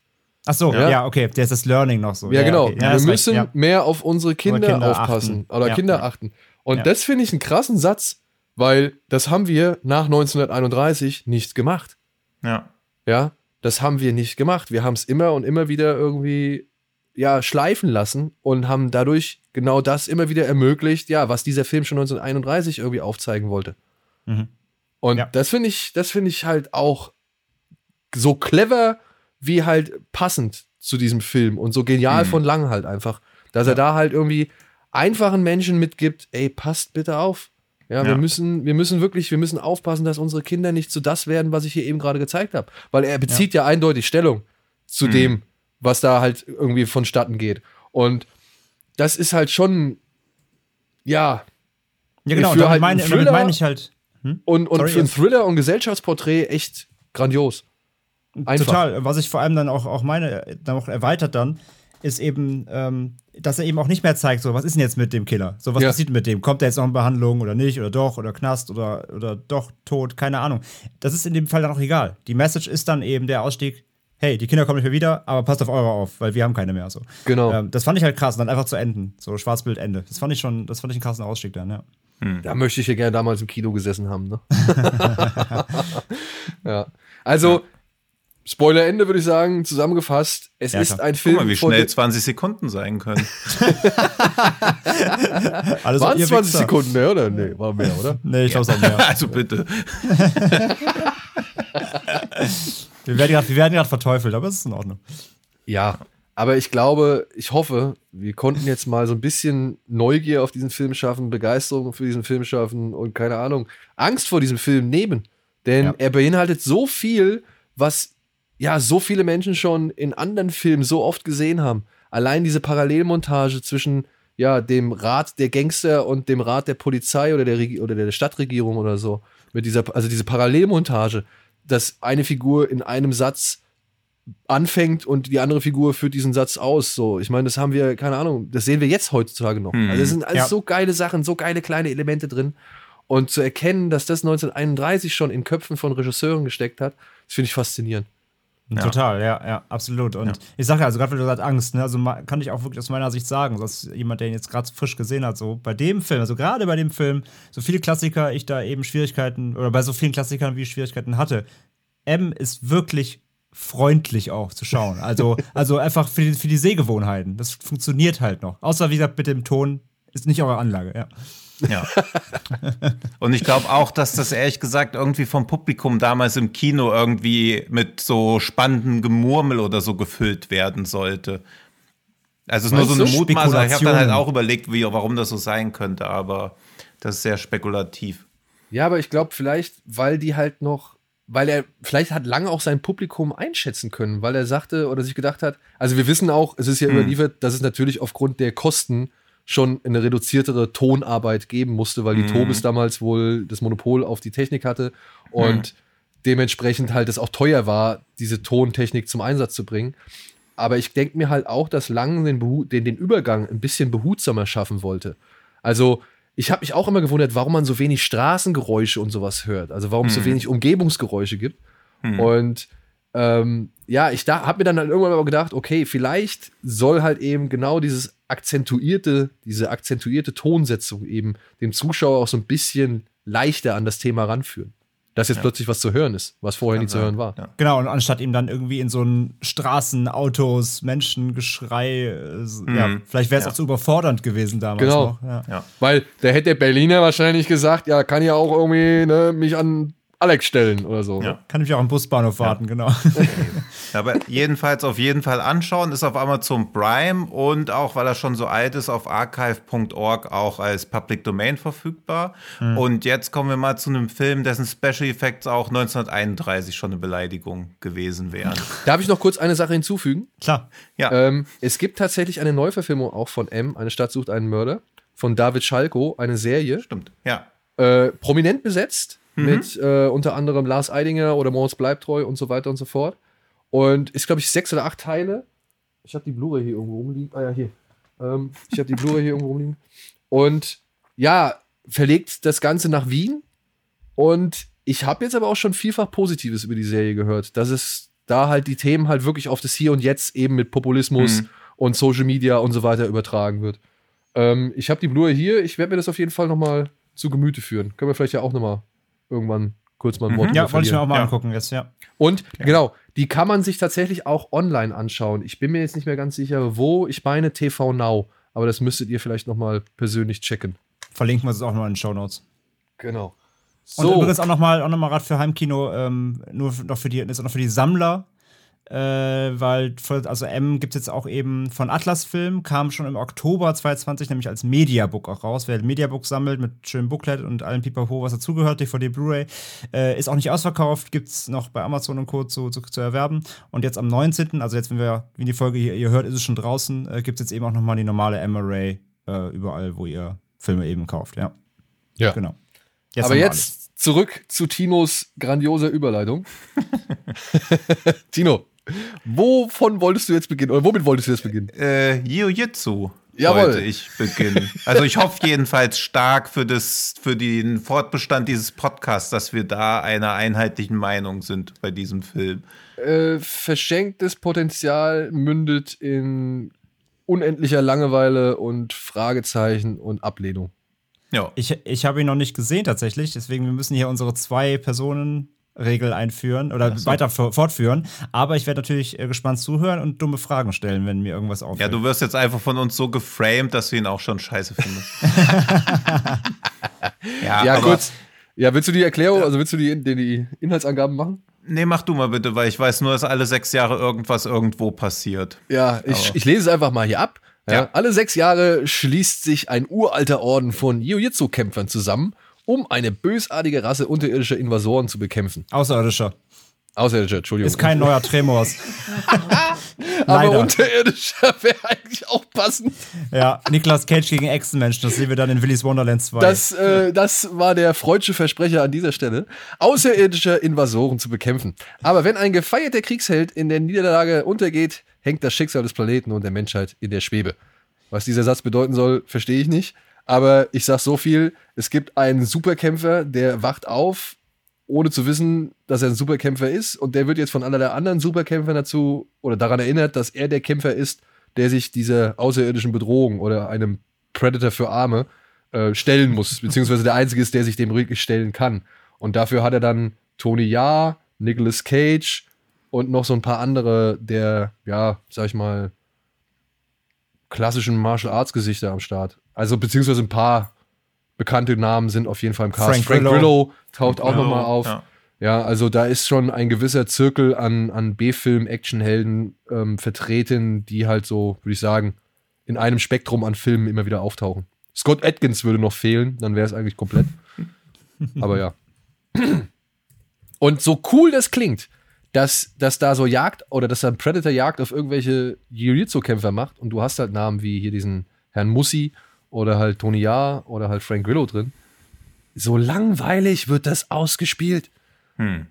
Ach so, Ja. ja, okay, der ist das Learning noch so. Ja, genau. okay. Wir recht, müssen ja. mehr auf unsere Kinder, Kinder aufpassen achten. oder Kinder achten. Und das finde ich einen krassen Satz, weil das haben wir nach 1931 nicht gemacht. Ja. Ja, das haben wir nicht gemacht. Wir haben es immer und immer wieder irgendwie ja schleifen lassen und haben dadurch genau das immer wieder ermöglicht, ja, was dieser Film schon 1931 irgendwie aufzeigen wollte. Mhm. Und Ja. das finde ich, das finde ich halt auch so clever wie halt passend zu diesem Film und so genial Mhm. von Lang halt einfach, dass er da halt irgendwie einfachen Menschen mitgibt, ey, passt bitte auf. Ja, wir Ja. müssen, wir müssen wirklich, wir müssen aufpassen, dass unsere Kinder nicht zu das werden, was ich hier eben gerade gezeigt habe. Weil er bezieht ja, eindeutig Stellung zu Mhm. dem, was da halt irgendwie vonstatten geht. Und das ist halt schon, ja, Ja, genau, für damit halt meine, damit meine ich halt. Und, und Sorry, für ein jetzt. Thriller und Gesellschaftsporträt echt grandios. Einfach. Total. Was ich vor allem dann auch, auch meine, dann auch erweitert dann, ist eben, ähm, dass er eben auch nicht mehr zeigt, so, was ist denn jetzt mit dem Killer? So, was Ja. passiert mit dem? Kommt er jetzt noch in Behandlung oder nicht? Oder doch? Oder Knast? Oder, oder doch tot? Keine Ahnung. Das ist in dem Fall dann auch egal. Die Message ist dann eben der Ausstieg, hey, die Kinder kommen nicht mehr wieder, aber passt auf eure auf, weil wir haben keine mehr. So. Genau. Ähm, das fand ich halt krass, dann einfach zu enden. So Schwarzbild Ende. Das fand ich schon, das fand ich einen krassen Ausstieg dann, ja. Da möchte ich ja gerne damals im Kino gesessen haben, ne? ja. Also, Spoiler-Ende würde ich sagen, zusammengefasst, es Ja, ist ein Guck Film. mal, wie schnell der- 20 Sekunden sein können. Alles Waren ihr 20 Wichser. Sekunden, ne, oder? Nee, war mehr, oder? Nee, ich glaube auch mehr. Also bitte. Wir werden grad- wir werden gerade verteufelt, aber es ist in Ordnung. Ja, aber ich glaube, ich hoffe, wir konnten jetzt mal so ein bisschen Neugier auf diesen Film schaffen, Begeisterung für diesen Film schaffen und keine Ahnung, Angst vor diesem Film nehmen. Denn Ja. er beinhaltet so viel, was ja so viele Menschen schon in anderen Filmen so oft gesehen haben. Allein diese Parallelmontage zwischen ja, dem Rat der Gangster und dem Rat der Polizei oder der, Regi- oder der Stadtregierung oder so. Mit dieser, also diese Parallelmontage, dass eine Figur in einem Satz anfängt und die andere Figur führt diesen Satz aus. So, ich meine, das haben wir, keine Ahnung, das sehen wir jetzt heutzutage noch. Mhm. Also es sind alles Ja. so geile Sachen, so geile kleine Elemente drin. Und zu erkennen, dass das 1931 schon in Köpfen von Regisseuren gesteckt hat, das finde ich faszinierend. Ja. Total, ja, ja, absolut. Und ich sage ja, also gerade weil du sagst Angst, ne, also kann ich auch wirklich aus meiner Sicht sagen, dass jemand, der ihn jetzt gerade frisch gesehen hat, so bei dem Film, also gerade bei dem Film, so viele Klassiker, ich da eben Schwierigkeiten, oder bei so vielen Klassikern, wie ich Schwierigkeiten hatte, M ist wirklich freundlich auch zu schauen. Also, also einfach für die, für die Sehgewohnheiten. Das funktioniert halt noch. Außer, wie gesagt, mit dem Ton ist nicht eure Anlage, ja. Ja. Und ich glaube auch, dass das ehrlich gesagt irgendwie vom Publikum damals im Kino irgendwie mit so spannendem Gemurmel oder so gefüllt werden sollte. Also es ist nur so eine? Mutmaßung. Ich habe dann halt auch überlegt, wie, warum das so sein könnte, aber das ist sehr spekulativ. Ja, aber ich glaube vielleicht, weil die halt noch, weil er vielleicht hat lange auch sein Publikum einschätzen können, weil er sagte oder sich gedacht hat, also wir wissen auch, es ist ja überliefert, dass es natürlich aufgrund der Kosten schon eine reduziertere Tonarbeit geben musste, weil die Tobis damals wohl das Monopol auf die Technik hatte und dementsprechend halt es auch teuer war, diese Tontechnik zum Einsatz zu bringen. Aber ich denke mir halt auch, dass Lang den, den, den Übergang ein bisschen behutsamer schaffen wollte. Also, ich habe mich auch immer gewundert, warum man so wenig Straßengeräusche und sowas hört. Also, warum es so wenig Umgebungsgeräusche gibt. Und ähm, ja, ich da, habe mir dann halt irgendwann mal gedacht, okay, vielleicht soll halt eben genau dieses akzentuierte, diese akzentuierte Tonsetzung eben dem Zuschauer auch so ein bisschen leichter an das Thema ranführen. Dass jetzt plötzlich was zu hören ist, was vorher nie zu hören war. Ja. Genau, und anstatt ihm dann irgendwie in so einen Straßen, Autos, Menschengeschrei, äh, s- ja, vielleicht wäre es Ja. auch zu überfordernd gewesen damals Genau. noch. Ja. Ja. Weil da hätte der Berliner wahrscheinlich gesagt, ja, kann ja auch irgendwie ne, mich an Alex stellen oder so. Ja. Kann ich auch am Busbahnhof warten, genau. Aber jedenfalls auf jeden Fall anschauen, ist auf Amazon Prime und auch, weil er schon so alt ist, auf archive.org auch als Public Domain verfügbar. Und jetzt kommen wir mal zu einem Film, dessen Special Effects auch 1931 schon eine Beleidigung gewesen wären. Darf ich noch kurz eine Sache hinzufügen? Klar. Ja, Ähm, es gibt tatsächlich eine Neuverfilmung auch von M, Eine Stadt sucht einen Mörder, von David Schalko, eine Serie. stimmt. Ja. Äh, prominent besetzt, mit äh, unter anderem Lars Eidinger oder Moritz Bleibtreu und so weiter und so fort. Und ist, glaube ich, sechs oder acht Teile. Ich habe die Blu-ray hier irgendwo rumliegen. Ah ja, hier. Ähm, ich habe die Blu-ray hier irgendwo rumliegen. Und ja, verlegt das Ganze nach Wien. Und Ich habe jetzt aber auch schon vielfach Positives über die Serie gehört, dass es da halt die Themen halt wirklich auf das Hier und Jetzt eben mit Populismus Mhm. und Social Media und so weiter übertragen wird. Ähm, ich habe die Blu-ray hier. Ich werde mir das auf jeden Fall noch mal zu Gemüte führen. Können wir vielleicht ja auch noch mal irgendwann kurz mal ein Wort Ja, drüber wollte ich mir auch mal Ja. angucken jetzt, ja. Und genau, die kann man sich tatsächlich auch online anschauen. Ich bin mir jetzt nicht mehr ganz sicher, wo. Ich meine TV Now. Aber das müsstet ihr vielleicht noch mal persönlich checken. Verlinken wir es auch noch in den Show Notes. Genau. Und übrigens auch nochmal auch noch mal für Heimkino, ähm, nur noch für die, ist auch noch für die Sammler, äh, weil, also M gibt es jetzt auch eben von Atlas Film, kam schon im Oktober 2020 nämlich als Mediabook auch raus. Wer Mediabook sammelt mit schönem Booklet und allem Pipapo, was dazugehört, DVD, Blu-ray, äh, ist auch nicht ausverkauft, gibt es noch bei Amazon und Co. Zu, zu, zu erwerben. Und jetzt am 19., also jetzt, wenn wir, wie die Folge hier ihr hört, ist es schon draußen, äh, gibt es jetzt eben auch nochmal die normale M-Array äh, überall, wo ihr Filme eben kauft, ja. Ja. Genau. Aber haben wir jetzt zurück zu Tinos grandioser Überleitung. Tino, wovon wolltest du jetzt beginnen? Oder womit wolltest du jetzt beginnen? Äh, Jiu-Jitsu Jawohl. wollte ich beginnen. Also ich hoffe jedenfalls stark für, das, für den Fortbestand dieses Podcasts, dass wir da einer einheitlichen Meinung sind bei diesem Film. Äh, verschenktes Potenzial mündet in unendlicher Langeweile und Fragezeichen und Ablehnung. Ja. Ich, ich habe ihn noch nicht gesehen tatsächlich, deswegen wir müssen hier unsere zwei Personen Regel einführen oder weiter f- fortführen. Aber ich werde natürlich äh, gespannt zuhören und dumme Fragen stellen, wenn mir irgendwas Ja, auffällt. du wirst jetzt einfach von uns so geframed, dass wir ihn auch schon scheiße finden. ja, Ja, kurz. Ja, willst du die Erklärung, also willst du die, die, die Inhaltsangaben machen? Nee, mach du mal bitte, weil ich weiß nur, dass alle sechs Jahre irgendwas irgendwo passiert. Ja, ich, ich lese es einfach mal hier ab. Ja. Ja. Alle sechs Jahre schließt sich ein uralter Orden von Jiu-Jitsu-Kämpfern zusammen, um eine bösartige Rasse unterirdischer Invasoren zu bekämpfen. Außerirdischer. Außerirdischer, Entschuldigung. Ist kein neuer Tremors. Aber unterirdischer wäre eigentlich auch passend. Ja, Nicolas Cage gegen Echsenmenschen, das sehen wir dann in Willy's Wonderland 2. Das, äh, das war der freudsche Versprecher an dieser Stelle, außerirdische Invasoren zu bekämpfen. Aber wenn ein gefeierter Kriegsheld in der Niederlage untergeht, hängt das Schicksal des Planeten und der Menschheit in der Schwebe. Was dieser Satz bedeuten soll, verstehe ich nicht. Aber ich sag so viel: Es gibt einen Superkämpfer, der wacht auf, ohne zu wissen, dass er ein Superkämpfer ist. Und der wird jetzt von einer der anderen Superkämpfern dazu oder daran erinnert, dass er der Kämpfer ist, der sich dieser außerirdischen Bedrohung oder einem Predator für Arme äh, stellen muss. Beziehungsweise der Einzige ist, der sich dem wirklich stellen kann. Und dafür hat er dann Tony Jaa, Nicolas Cage und noch so ein paar andere der, ja, sag ich mal, klassischen Martial Arts Gesichter am Start. Also beziehungsweise ein paar bekannte Namen sind auf jeden Fall im Cast. Frank Frank, Grillo. Grillo taucht auch nochmal auf. ja. Ja. also da ist schon ein gewisser Zirkel an, an B-Film-Actionhelden ähm, vertreten, die halt so, würde ich sagen, in einem Spektrum an Filmen immer wieder auftauchen. Scott Atkins würde noch fehlen, dann wäre es eigentlich komplett. Aber ja. Und so cool das klingt, dass, dass da so Jagd oder dass da ein Predator Jagd auf irgendwelche Jiu-Jitsu-Kämpfer macht und du hast halt Namen wie hier diesen Herrn Mussi oder halt Tony Jaa oder halt Frank Grillo drin. So langweilig wird das ausgespielt. Hm.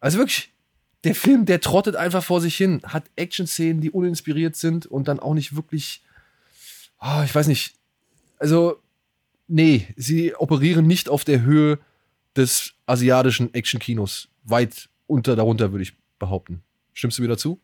Also wirklich, der Film, der trottet einfach vor sich hin, hat Action-Szenen, die uninspiriert sind und dann auch nicht wirklich, ah, ich weiß nicht, also, nee, sie operieren nicht auf der Höhe des asiatischen Action-Kinos. Weit unter darunter, würde ich behaupten. Stimmst du mir dazu?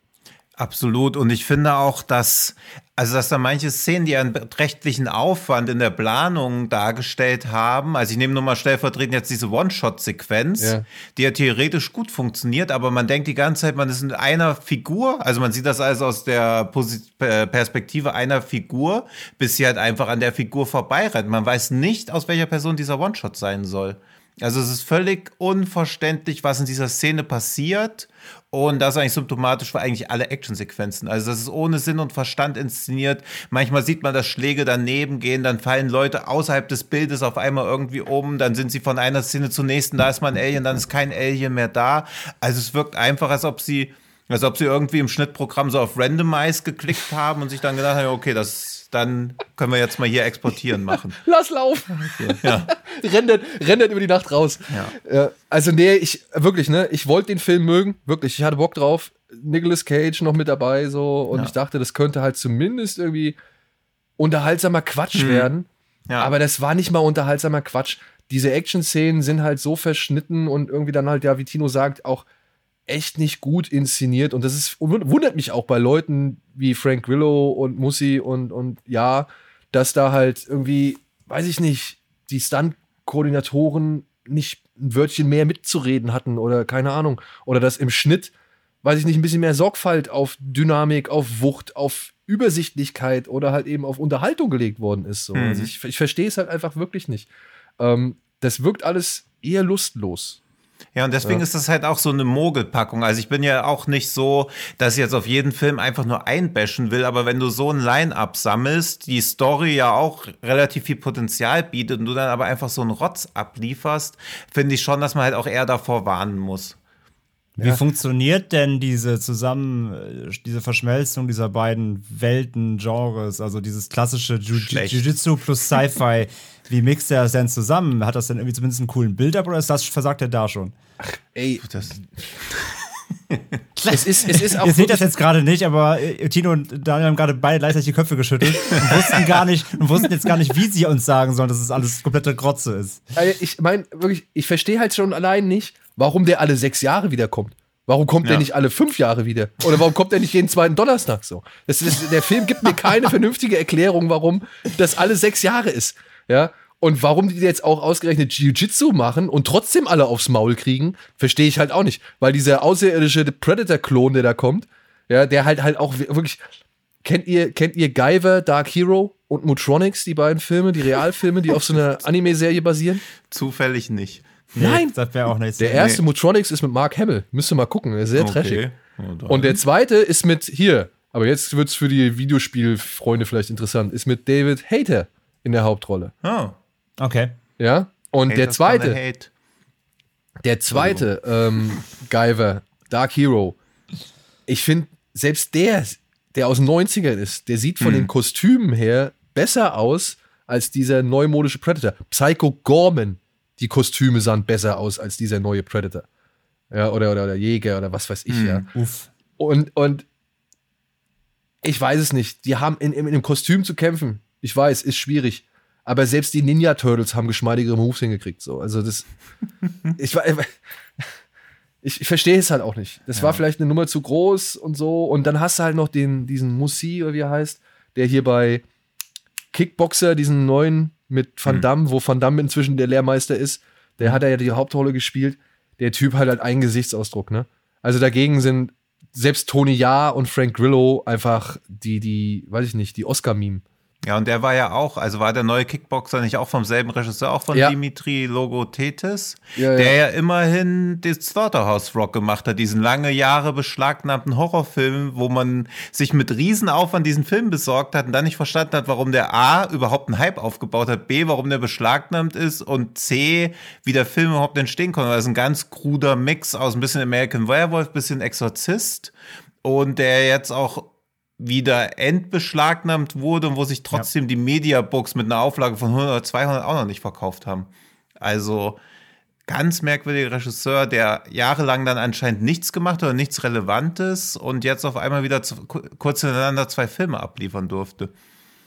Absolut. Und ich finde auch, dass, also dass da manche Szenen, die einen beträchtlichen Aufwand in der Planung dargestellt haben, also ich nehme nur mal stellvertretend jetzt diese One-Shot-Sequenz, Ja. die ja theoretisch gut funktioniert, aber man denkt die ganze Zeit, man ist in einer Figur, also man sieht das alles aus der Posi äh, Perspektive einer Figur, bis sie halt einfach an der Figur vorbeirennt. Man weiß nicht, aus welcher Person dieser One-Shot sein soll. Also es ist völlig unverständlich, was in dieser Szene passiert. Und das ist eigentlich symptomatisch für eigentlich alle Actionsequenzen. Also das ist ohne Sinn und Verstand inszeniert. Manchmal sieht man, dass Schläge daneben gehen, dann fallen Leute außerhalb des Bildes auf einmal irgendwie um, dann sind sie von einer Szene zur nächsten, da ist mal ein Alien, dann ist kein Alien mehr da. Also es wirkt einfach, als ob sie, als ob sie irgendwie im Schnittprogramm so auf Randomize geklickt haben und sich dann gedacht haben, okay, das dann können wir jetzt mal hier exportieren machen. Lass laufen. rendert, rendert über die Nacht raus. Ja. Äh, also, nee, ich, wirklich, ne, ich wollte den Film mögen, wirklich, ich hatte Bock drauf. Nicolas Cage noch mit dabei, so, und Ja. ich dachte, das könnte halt zumindest irgendwie unterhaltsamer Quatsch werden. Ja. Aber das war nicht mal unterhaltsamer Quatsch. diese Action-Szenen sind halt so verschnitten und irgendwie dann halt, ja, wie Tino sagt, auch echt nicht gut inszeniert. Und das ist, wundert mich auch bei Leuten wie Frank Grillo und Mussi und, und ja, dass da halt irgendwie, weiß ich nicht, die Stunt-Koordinatoren nicht ein Wörtchen mehr mitzureden hatten oder keine Ahnung. Oder dass im Schnitt, weiß ich nicht, ein bisschen mehr Sorgfalt auf Dynamik, auf Wucht, auf Übersichtlichkeit oder halt eben auf Unterhaltung gelegt worden ist. So. Mhm. Also ich, ich verstehe es halt einfach wirklich nicht. Ähm, das wirkt alles eher lustlos. Ja, und deswegen Ja. ist das halt auch so eine Mogelpackung. Also ich bin ja auch nicht so, dass ich jetzt auf jeden Film einfach nur einbashen will, aber wenn du so ein Line-Up sammelst, die Story ja auch relativ viel Potenzial bietet und du dann aber einfach so einen Rotz ablieferst, finde ich schon, dass man halt auch eher davor warnen muss. Wie funktioniert denn diese zusammen, diese Verschmelzung dieser beiden Welten, Genres, also dieses klassische Jiu-. Jiu-Jitsu plus Sci-Fi? Wie mixt er das denn zusammen? Hat das denn irgendwie zumindest einen coolen Build-up oder ist das versagt er da schon? Ey, Das, es ist, es ist auch Ihr seht das jetzt gerade nicht, aber äh, Tino und Daniel haben gerade beide gleichzeitig die Köpfe geschüttelt und wussten gar nicht und wussten jetzt gar nicht, wie sie uns sagen sollen, dass es alles komplette Grotze ist. Also ich meine, wirklich, ich verstehe halt schon allein nicht, warum der alle sechs Jahre wiederkommt. Warum kommt der Ja. nicht alle fünf Jahre wieder? Oder warum kommt der nicht jeden zweiten Donnerstag so? Das ist, der Film gibt mir keine vernünftige Erklärung, warum das alle sechs Jahre ist. Ja. Und warum die jetzt auch ausgerechnet Jiu-Jitsu machen und trotzdem alle aufs Maul kriegen, verstehe ich halt auch nicht. Weil dieser außerirdische Predator-Klon, der da kommt, ja, der halt halt auch wirklich. Kennt ihr, kennt ihr Guyver, Dark Hero und Mutronics, die beiden Filme, die Realfilme, die auf so einer Anime-Serie basieren? zufällig nicht. Nein. Das wäre auch nichts. Der erste Mutronics ist mit Mark Hamill. Müsst ihr mal gucken, der ist sehr trashig. Ja, dann. Und der zweite ist mit, hier, aber jetzt wird es für die Videospielfreunde vielleicht interessant, ist mit David Hater in der Hauptrolle. Oh, Okay. Ja? Und der Haters gonna zweite, der zweite ähm, Guyver, Dark Hero, ich finde, selbst der, der aus den 90ern ist, der sieht von den Kostümen her besser aus als dieser neumodische Predator. Psycho Gorman, die Kostüme sahen besser aus als dieser neue Predator. Ja, oder, oder, oder Jäger oder was weiß ich, ja. Uff. Und, und ich weiß es nicht. Die haben in, in, in einem Kostüm zu kämpfen. Ich weiß, ist schwierig. Aber selbst die Ninja Turtles haben geschmeidigere Moves hingekriegt. So. Also das. ich, ich, ich verstehe es halt auch nicht. Das war vielleicht eine Nummer zu groß und so. Und dann hast du halt noch den, diesen Musi, oder wie er heißt, der hier bei Kickboxer, diesen neuen mit Van Damme, wo Van Damme inzwischen der Lehrmeister ist, der hat ja die Hauptrolle gespielt. Der Typ hat halt einen Gesichtsausdruck, ne? Also dagegen sind selbst Tony Jaa und Frank Grillo einfach die, die, weiß ich nicht, die Oscar-Meme. Ja, und der war ja auch, also war der neue Kickboxer nicht auch vom selben Regisseur, auch von Ja. Dimitri Logothetis, Ja, der ja. ja immerhin den Slaughterhouse Rock gemacht hat, diesen lange Jahre beschlagnahmten Horrorfilm, wo man sich mit Riesenaufwand diesen Film besorgt hat und dann nicht verstanden hat, warum der A überhaupt einen Hype aufgebaut hat, B, warum der beschlagnahmt ist und C, wie der Film überhaupt entstehen konnte. Das ist ein ganz kruder Mix aus ein bisschen American Werewolf, bisschen Exorzist und der jetzt auch wieder entbeschlagnahmt wurde und wo sich trotzdem die Mediabooks mit einer Auflage von 100 oder 200 auch noch nicht verkauft haben. Also ganz merkwürdiger Regisseur, der jahrelang dann anscheinend nichts gemacht hat oder nichts Relevantes und jetzt auf einmal wieder zu, ku- kurz hintereinander zwei Filme abliefern durfte.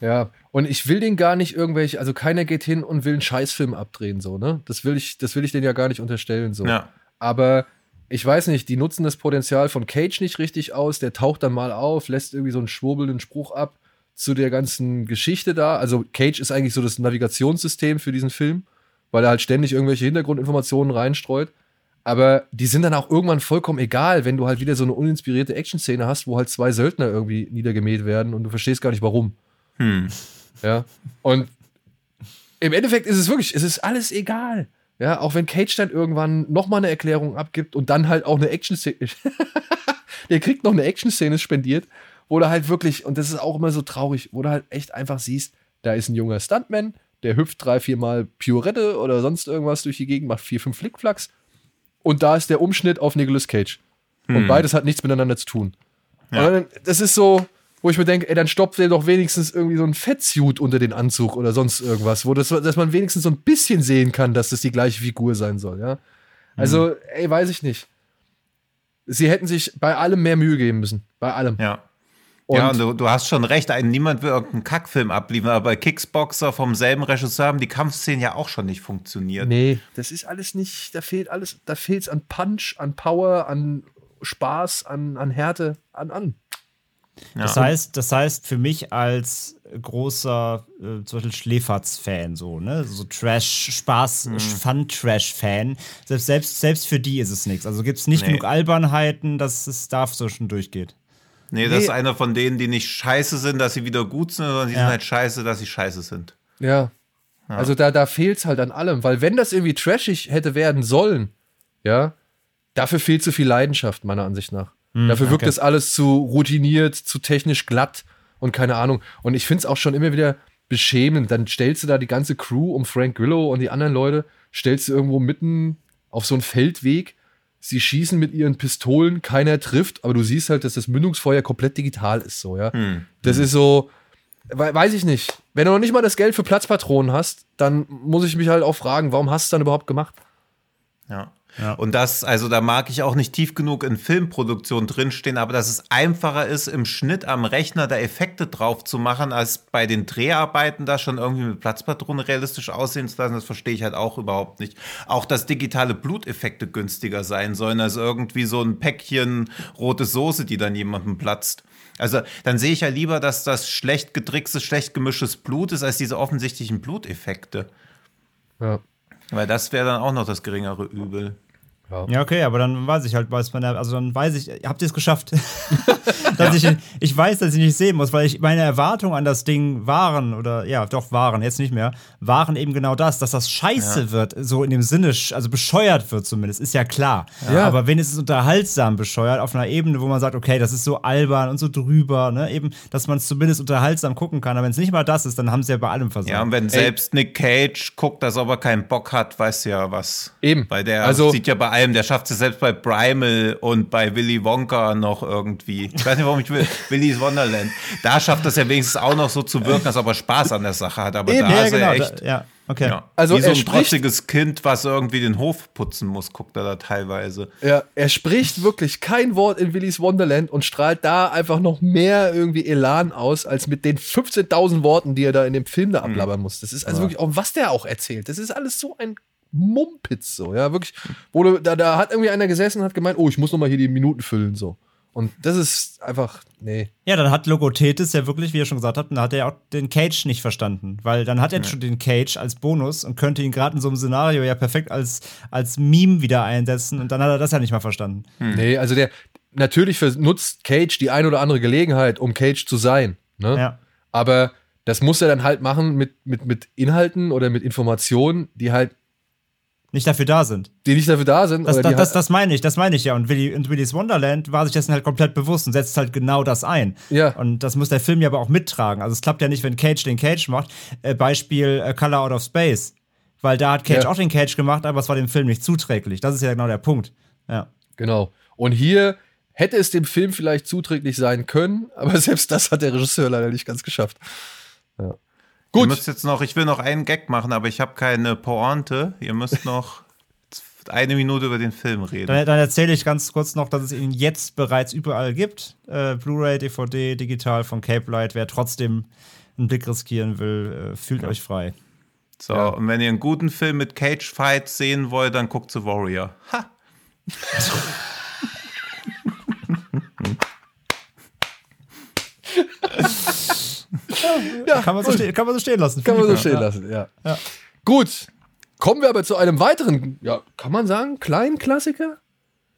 Ja, und ich will den gar nicht irgendwelche, also keiner geht hin und will einen Scheißfilm abdrehen, so, ne? Das will ich, das will ich denen ja gar nicht unterstellen, so. Ja. Aber ich weiß nicht, die nutzen das Potenzial von Cage nicht richtig aus. Der taucht dann mal auf, lässt irgendwie so einen schwurbelnden Spruch ab zu der ganzen Geschichte da. Also Cage ist eigentlich so das Navigationssystem für diesen Film, weil er halt ständig irgendwelche Hintergrundinformationen reinstreut. Aber die sind dann auch irgendwann vollkommen egal, wenn du halt wieder so eine uninspirierte Action-Szene hast, wo halt zwei Söldner irgendwie niedergemäht werden und du verstehst gar nicht warum. Hm. Ja. Und im Endeffekt ist es wirklich, es ist alles egal. Ja, auch wenn Cage dann irgendwann nochmal eine Erklärung abgibt und dann halt auch eine Action-Szene. Der kriegt noch eine Action-Szene spendiert, wo du halt wirklich, und das ist auch immer so traurig, wo du halt echt einfach siehst, da ist ein junger Stuntman, der hüpft drei, viermal Piorette oder sonst irgendwas durch die Gegend, macht vier, fünf Flickflacks. Und da ist der Umschnitt auf Nicolas Cage. Und beides hat nichts miteinander zu tun. Ja. Das ist so, wo ich mir denke, ey, dann stopft der doch wenigstens irgendwie so ein Fettsuit unter den Anzug oder sonst irgendwas, wo das, dass man wenigstens so ein bisschen sehen kann, dass das die gleiche Figur sein soll, ja. Also, ey, weiß ich nicht. Sie hätten sich bei allem mehr Mühe geben müssen. Bei allem. Ja. ja, und du, du, hast schon recht, ein, niemand will irgendeinen Kackfilm abliefern, aber bei Kicksboxer vom selben Regisseur haben die Kampfszenen ja auch schon nicht funktioniert. Nee, das ist alles nicht, da fehlt alles, da fehlt es an Punch, an Power, an Spaß, an, an Härte, an, an. Ja. Das heißt, das heißt für mich als großer äh, zum Beispiel Schläferz-Fan, so, ne? So Trash, Spaß, mhm. Fun-Trash-Fan. Selbst, selbst, selbst für die ist es nichts. Also gibt es nicht nee. genug Albernheiten, dass es da so schon durchgeht. Nee, das nee. ist einer von denen, die nicht scheiße sind, dass sie wieder gut sind, sondern die ja. sind halt scheiße, dass sie scheiße sind. Ja. ja. Also da, da fehlt es halt an allem, weil wenn das irgendwie trashig hätte werden sollen, ja, dafür fehlt zu viel Leidenschaft, meiner Ansicht nach. Mhm, dafür wirkt okay. das alles zu routiniert, zu technisch glatt und keine Ahnung. Und ich finde es auch schon immer wieder beschämend. Dann stellst du da die ganze Crew um Frank Grillo und die anderen Leute, stellst du irgendwo mitten auf so einen Feldweg sie schießen mit ihren Pistolen, keiner trifft, aber du siehst halt, dass das Mündungsfeuer komplett digital ist, so, ja. Hm. Das ist so, weiß ich nicht. Wenn du noch nicht mal das Geld für Platzpatronen hast, dann muss ich mich halt auch fragen, warum hast du es dann überhaupt gemacht? Ja. Ja. Und das, also da mag ich auch nicht tief genug in Filmproduktion drinstehen, aber dass es einfacher ist, im Schnitt am Rechner da Effekte drauf zu machen, als bei den Dreharbeiten da schon irgendwie mit Platzpatronen realistisch aussehen zu lassen, das verstehe ich halt auch überhaupt nicht. Auch, dass digitale Bluteffekte günstiger sein sollen, als irgendwie so ein Päckchen rote Soße, die dann jemandem platzt. Also dann sehe ich ja lieber, dass das schlecht getrickstes, schlecht gemischtes Blut ist, als diese offensichtlichen Bluteffekte. Ja. Weil das wäre dann auch noch das geringere Übel. Ja. ja, okay, aber dann weiß ich halt, weiß man, also dann weiß ich, habt ihr es geschafft? dass ich, ich weiß, dass ich nicht sehen muss, weil ich meine Erwartungen an das Ding waren, oder ja, doch waren, jetzt nicht mehr, waren eben genau das, dass das scheiße ja. wird, so in dem Sinne, also bescheuert wird zumindest, ist ja klar. Ja. Aber wenigstens unterhaltsam bescheuert, auf einer Ebene, wo man sagt, okay, das ist so albern und so drüber, ne, eben, dass man es zumindest unterhaltsam gucken kann. Aber wenn es nicht mal das ist, dann haben sie ja bei allem versagt. Ja, und wenn Ey. selbst Nick Cage guckt, dass er aber keinen Bock hat, weiß ja was. Eben. Bei der also, sieht ja bei allem allem. Der schafft es selbst bei Primal und bei Willy Wonka noch irgendwie. Ich weiß nicht, warum ich will. Willy's Wonderland. Da schafft es ja wenigstens auch noch so zu wirken, dass er aber Spaß an der Sache hat. Aber Eben, da ja, ist er genau, echt. Da, ja. Okay. Ja. Also Wie so ein trotziges Kind, was irgendwie den Hof putzen muss, guckt er da teilweise. Ja, er spricht wirklich kein Wort in Willy's Wonderland und strahlt da einfach noch mehr irgendwie Elan aus, als mit den 15.000 Worten, die er da in dem Film da hm. ablabbern muss. Das ist also ja. wirklich auch, was der auch erzählt. Das ist alles so ein Mumpitz so, ja, wirklich. Wo du, da, da hat irgendwie einer gesessen und hat gemeint, oh, ich muss noch mal hier die Minuten füllen, so. Und das ist einfach, nee. Ja, dann hat Logothetis ja wirklich, wie er schon gesagt hat, dann hat er auch den Cage nicht verstanden. Weil dann hat er ja. schon den Cage als Bonus und könnte ihn gerade in so einem Szenario ja perfekt als, als Meme wieder einsetzen. Und dann hat er das ja nicht mal verstanden. Hm. Nee, also der, natürlich nutzt Cage die ein oder andere Gelegenheit, um Cage zu sein. Ne? Ja. Aber das muss er dann halt machen mit, mit, mit Inhalten oder mit Informationen, die halt nicht dafür da sind. Die nicht dafür da sind. Das, das, das, das, meine ich, das meine ich ja. Und Willy, in Willy's Wonderland war sich dessen halt komplett bewusst und setzt halt genau das ein. Ja. Und das muss der Film ja aber auch mittragen. Also es klappt ja nicht, wenn Cage den Cage macht. Äh, Beispiel äh, Color Out of Space. Weil da hat Cage ja. auch den Cage gemacht, aber es war dem Film nicht zuträglich. Das ist ja genau der Punkt. Ja. Genau. Und hier hätte es dem Film vielleicht zuträglich sein können, aber selbst das hat der Regisseur leider nicht ganz geschafft. Ja. Gut. Ihr müsst jetzt noch, ich will noch einen Gag machen, aber ich habe keine Pointe. Ihr müsst noch eine Minute über den Film reden. Dann, dann erzähle ich ganz kurz noch, dass es ihn jetzt bereits überall gibt. Äh, Blu-ray, DVD, digital von Cape Light. Wer trotzdem einen Blick riskieren will, äh, fühlt ja. euch frei. So, ja. und wenn ihr einen guten Film mit Cage Fights sehen wollt, dann guckt zu Warrior. Ha! ja, kann, man so kann man so stehen lassen. Kann man so stehen ja. lassen, ja. ja. Gut, kommen wir aber zu einem weiteren, ja, kann man sagen, kleinen Klassiker?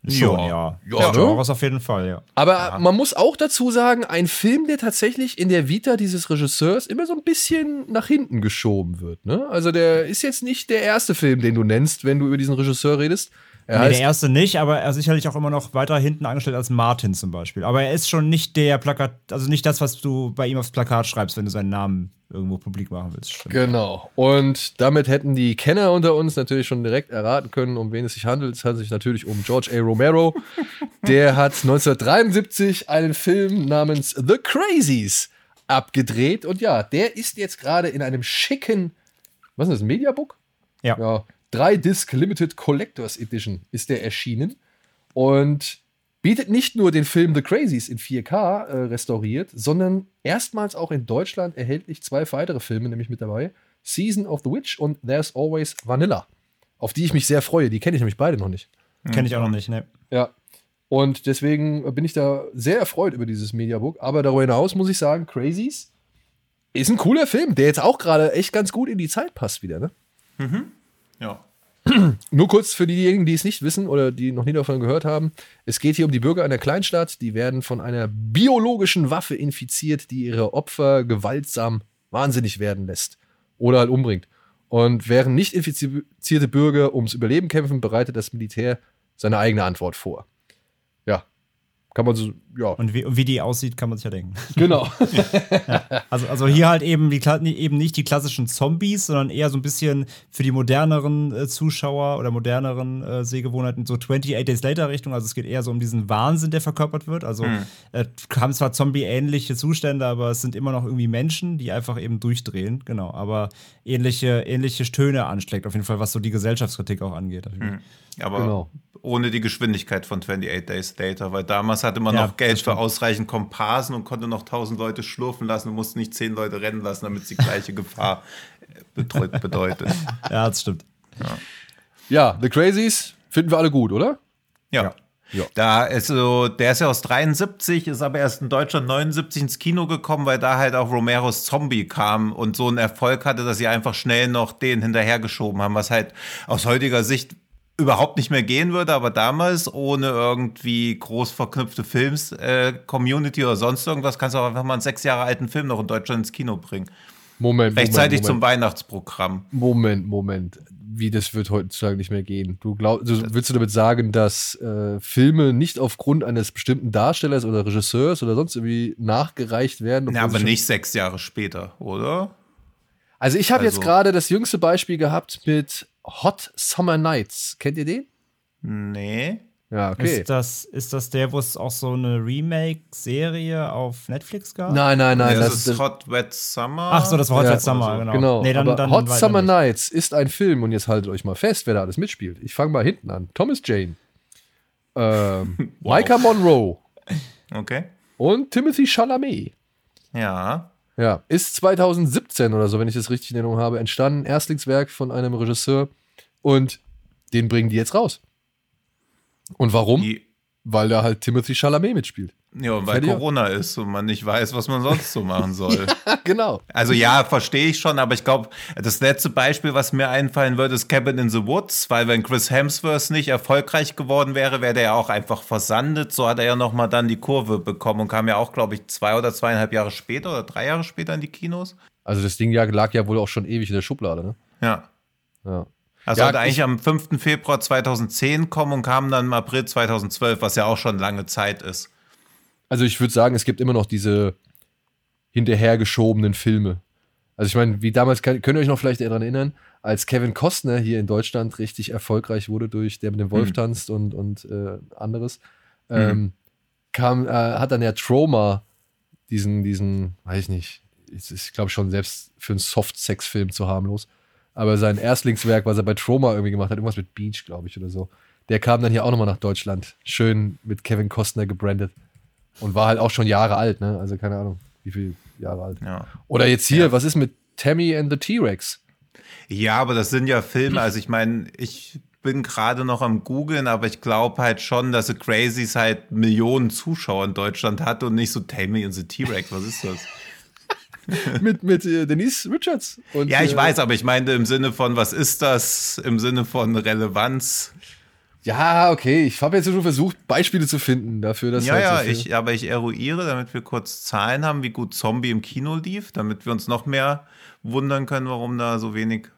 Schon, ja. Ja, ja Genres auf jeden Fall, ja. Aber ja. man muss auch dazu sagen, ein Film, der tatsächlich in der Vita dieses Regisseurs immer so ein bisschen nach hinten geschoben wird. Ne? Also der ist jetzt nicht der erste Film, den du nennst, wenn du über diesen Regisseur redest. Er nee, der erste nicht, aber er ist sicherlich auch immer noch weiter hinten angestellt als Martin zum Beispiel. Aber er ist schon nicht der Plakat, also nicht das, was du bei ihm aufs Plakat schreibst, wenn du seinen Namen irgendwo publik machen willst. Stimmt. Genau. Und damit hätten die Kenner unter uns natürlich schon direkt erraten können, um wen es sich handelt. Es handelt sich natürlich um George A. Romero. der hat 1973 einen Film namens The Crazies abgedreht. Und ja, der ist jetzt gerade in einem schicken, was ist das, Mediabook? Ja. ja 3 Disc Limited Collectors Edition ist der erschienen. Und bietet nicht nur den Film The Crazies in 4K äh, restauriert, sondern erstmals auch in Deutschland erhältlich zwei weitere Filme, nämlich mit dabei: Season of the Witch und There's Always Vanilla. Auf die ich mich sehr freue. Die kenne ich nämlich beide noch nicht. Kenne ich auch noch nicht, ne? Ja. Und deswegen bin ich da sehr erfreut über dieses Mediabook. Aber darüber hinaus muss ich sagen, Crazies ist ein cooler Film, der jetzt auch gerade echt ganz gut in die Zeit passt wieder, ne? Ja. Nur kurz für diejenigen, die es nicht wissen oder die noch nie davon gehört haben. Es geht hier um die Bürger einer Kleinstadt, die werden von einer biologischen Waffe infiziert, die ihre Opfer gewaltsam wahnsinnig werden lässt oder halt umbringt. Und während nicht infizierte Bürger ums Überleben kämpfen, bereitet das Militär seine eigene Antwort vor. Ja, kann man so, ja, Und wie, wie die aussieht, kann man sich ja denken. genau. Also, also hier halt eben, die, eben nicht die klassischen Zombies, sondern eher so ein bisschen für die moderneren äh, Zuschauer oder moderneren äh, Sehgewohnheiten so 28 Days Later Richtung. Also es geht eher so um diesen Wahnsinn, der verkörpert wird. Also äh, haben zwar Zombie-ähnliche Zustände, aber es sind immer noch irgendwie Menschen, die einfach eben durchdrehen. Genau, aber ähnliche, ähnliche Töne anschlägt, auf jeden Fall, was so die Gesellschaftskritik auch angeht. Aber Genau. ohne die Geschwindigkeit von 28 Days Later, weil damals hatte man Ja, noch Geld für ausreichend Komparsen und konnte noch 1000 Leute schlurfen lassen und musste nicht 10 Leute rennen lassen, damit es die gleiche Gefahr äh, betreut, bedeutet. Ja, das stimmt. Ja, The Crazies finden wir alle gut, oder? Ja. Ja. Da ist so, der ist ja aus 73, ist aber erst in Deutschland 79 ins Kino gekommen, weil da halt auch Romeros Zombie kam und so einen Erfolg hatte, dass sie einfach schnell noch den hinterhergeschoben haben, was halt aus heutiger Sicht überhaupt nicht mehr gehen würde, aber damals ohne irgendwie groß verknüpfte Films, äh, Community oder sonst irgendwas, kannst du auch einfach mal einen sechs Jahre alten Film noch in Deutschland ins Kino bringen. Moment, Rechtzeitig Moment, zum Moment. Weihnachtsprogramm. Moment, Moment. Wie das wird heutzutage nicht mehr gehen. Du glaubst, willst du damit sagen, dass äh, Filme nicht aufgrund eines bestimmten Darstellers oder Regisseurs oder sonst irgendwie nachgereicht werden? Ja, aber nicht sechs Jahre später, oder? Also ich habe jetzt Also- gerade das jüngste Beispiel gehabt mit Hot Summer Nights. Kennt ihr den? Nee. Ja, okay. Ist, das, ist das der, wo es auch so eine Remake-Serie auf Netflix gab? Nein, nein, nein. das, Das, ist Hot Wet Summer. Ach so, das war Hot Ja, Wet Summer, so. genau. genau. Nee, dann, aber dann Hot Summer nicht. Nights ist ein Film und jetzt haltet euch mal fest, wer da alles mitspielt. Ich fange mal hinten an. Thomas Jane, ähm, Micah Monroe Okay. und Timothy Chalamet. Ja. Ja, ist 2017 oder so, wenn ich das richtig in Erinnerung habe, entstanden. Erstlingswerk von einem Regisseur und den bringen die jetzt raus. Und warum? Die, Weil da halt Timothy Chalamet mitspielt. Ja, weil? Corona ist und man nicht weiß, was man sonst so machen soll. genau. Also ja, verstehe ich schon, aber ich glaube, das letzte Beispiel, was mir einfallen würde, ist Cabin in the Woods, weil wenn Chris Hemsworth nicht erfolgreich geworden wäre, wäre der ja auch einfach versandet. So hat er ja nochmal dann die Kurve bekommen und kam ja auch, glaube ich, zwei oder zweieinhalb Jahre später oder drei Jahre später in die Kinos. Also das Ding ja, lag ja wohl auch schon ewig in der Schublade, ne? Ja. Ja. Also Ja, hat er ich- eigentlich am 5. Februar 2010 kommen und kam dann im April 2012, was ja auch schon lange Zeit ist. Also ich würde sagen, es gibt immer noch diese hinterhergeschobenen Filme. Also ich meine, wie damals, könnt ihr euch noch vielleicht daran erinnern, als Kevin Costner hier in Deutschland richtig erfolgreich wurde durch Der mit dem Wolf Hm. tanzt und, und äh, anderes, ähm, kam, äh, hat dann ja Trauma diesen, diesen, weiß ich nicht, ist, ist, ich glaube schon selbst für einen Soft-Sex-Film zu harmlos. Aber sein Erstlingswerk, was er bei Trauma irgendwie gemacht hat, irgendwas mit Beach, glaube ich, oder so, der kam dann hier auch nochmal nach Deutschland. Schön mit Kevin Costner gebrandet. Und war halt auch schon Jahre alt, ne? Also keine Ahnung, wie viele Jahre alt. Ja. Oder jetzt hier, was ist mit Tammy and the T-Rex? Ja, aber das sind ja Filme, also ich meine, ich bin gerade noch am googeln, aber ich glaube halt schon, dass The Crazies halt Millionen Zuschauer in Deutschland hat und nicht so Tammy and the T-Rex. Was ist das? mit mit äh, Denise Richards. Und, Ja, ich äh, weiß, aber ich meine im Sinne von, was ist das? Im Sinne von Relevanz. Ja, okay. Ich habe jetzt schon versucht, Beispiele zu finden dafür, dass Ja, halt ja, so ich, aber ich eruiere, damit wir kurz Zahlen haben, wie gut Zombie im Kino lief, damit wir uns noch mehr wundern können, warum da so wenig.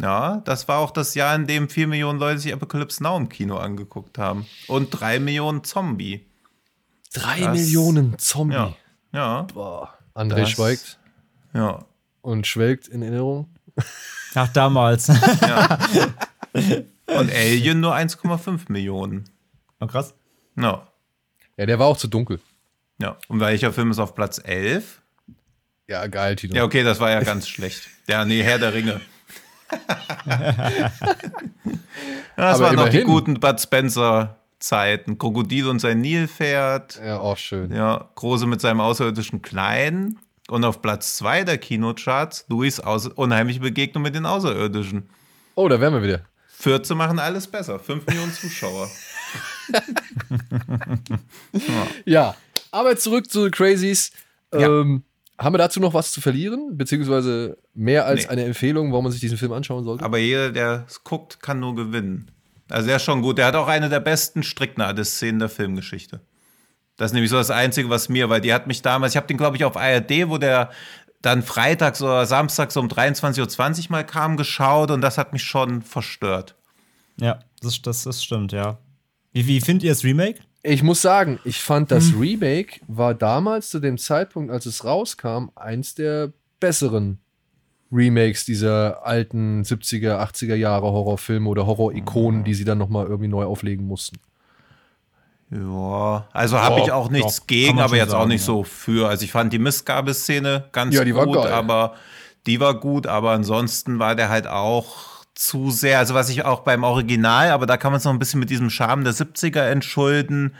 Ja, das war auch das Jahr, in dem 4 Millionen Leute sich Apocalypse Now im Kino angeguckt haben. Und 3 Millionen Zombie. Drei das- Millionen Zombie. Ja. Ja. Boah. André Das- schweigt Ja. und schwelgt in Erinnerung. Ach, damals. Und Alien nur 1,5 Millionen. oh, krass. Ja. Ja, der war auch zu dunkel. Ja. Und welcher Film ist auf Platz 11? Ja, geil, Tino. Ja, okay, das war ja ganz schlecht. Ja, nee, Herr der Ringe. das Aber waren noch die guten Bud Spencer Zeiten. Krokodil und sein Nilpferd. Ja, auch schön. Ja, Große mit seinem außerirdischen Kleinen. Und auf Platz zwei der Kinocharts Louis unheimliche Begegnung mit den Außerirdischen. Oh, da wären wir wieder. Fürze machen alles besser. Fünf Millionen Zuschauer. ja, aber zurück zu The Crazies. Ja. Ähm, haben wir dazu noch was zu verlieren? Beziehungsweise mehr als Nee. eine Empfehlung, warum man sich diesen Film anschauen sollte? Aber jeder, der es guckt, kann nur gewinnen. Also der ist schon gut. Der hat auch eine der besten Stricknadel-Szenen der Filmgeschichte. Das ist nämlich so das Einzige, was mir, weil die hat mich damals, ich habe den, glaube ich, auf ARD, wo der dann freitags oder samstags um 23.20 Uhr mal kam, geschaut und das hat mich schon verstört. Ja, das, das, das stimmt, ja. Wie, wie findet ihr das Remake? Ich muss sagen, ich fand das Hm. Remake war damals zu dem Zeitpunkt, als es rauskam, eins der besseren Remakes dieser alten 70er, 80er Jahre Horrorfilme oder Horror-Ikonen, die sie dann nochmal irgendwie neu auflegen mussten. Ja, also habe ich auch nichts doch, gegen, aber jetzt auch sagen, nicht ja. so für. Also ich fand die Missgabeszene ganz Ja, die war gut, geil. aber die war gut, aber ansonsten war der halt auch zu sehr, also was ich auch beim Original, aber da kann man es noch ein bisschen mit diesem Charme der 70er entschulden,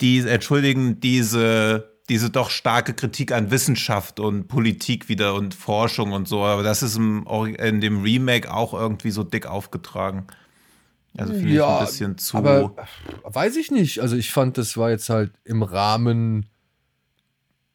die entschuldigen diese diese doch starke Kritik an Wissenschaft und Politik wieder und Forschung und so, aber das ist im, in dem Remake auch irgendwie so dick aufgetragen. Also finde ich ein bisschen zu. Aber weiß ich nicht. Also ich fand, das war jetzt halt im Rahmen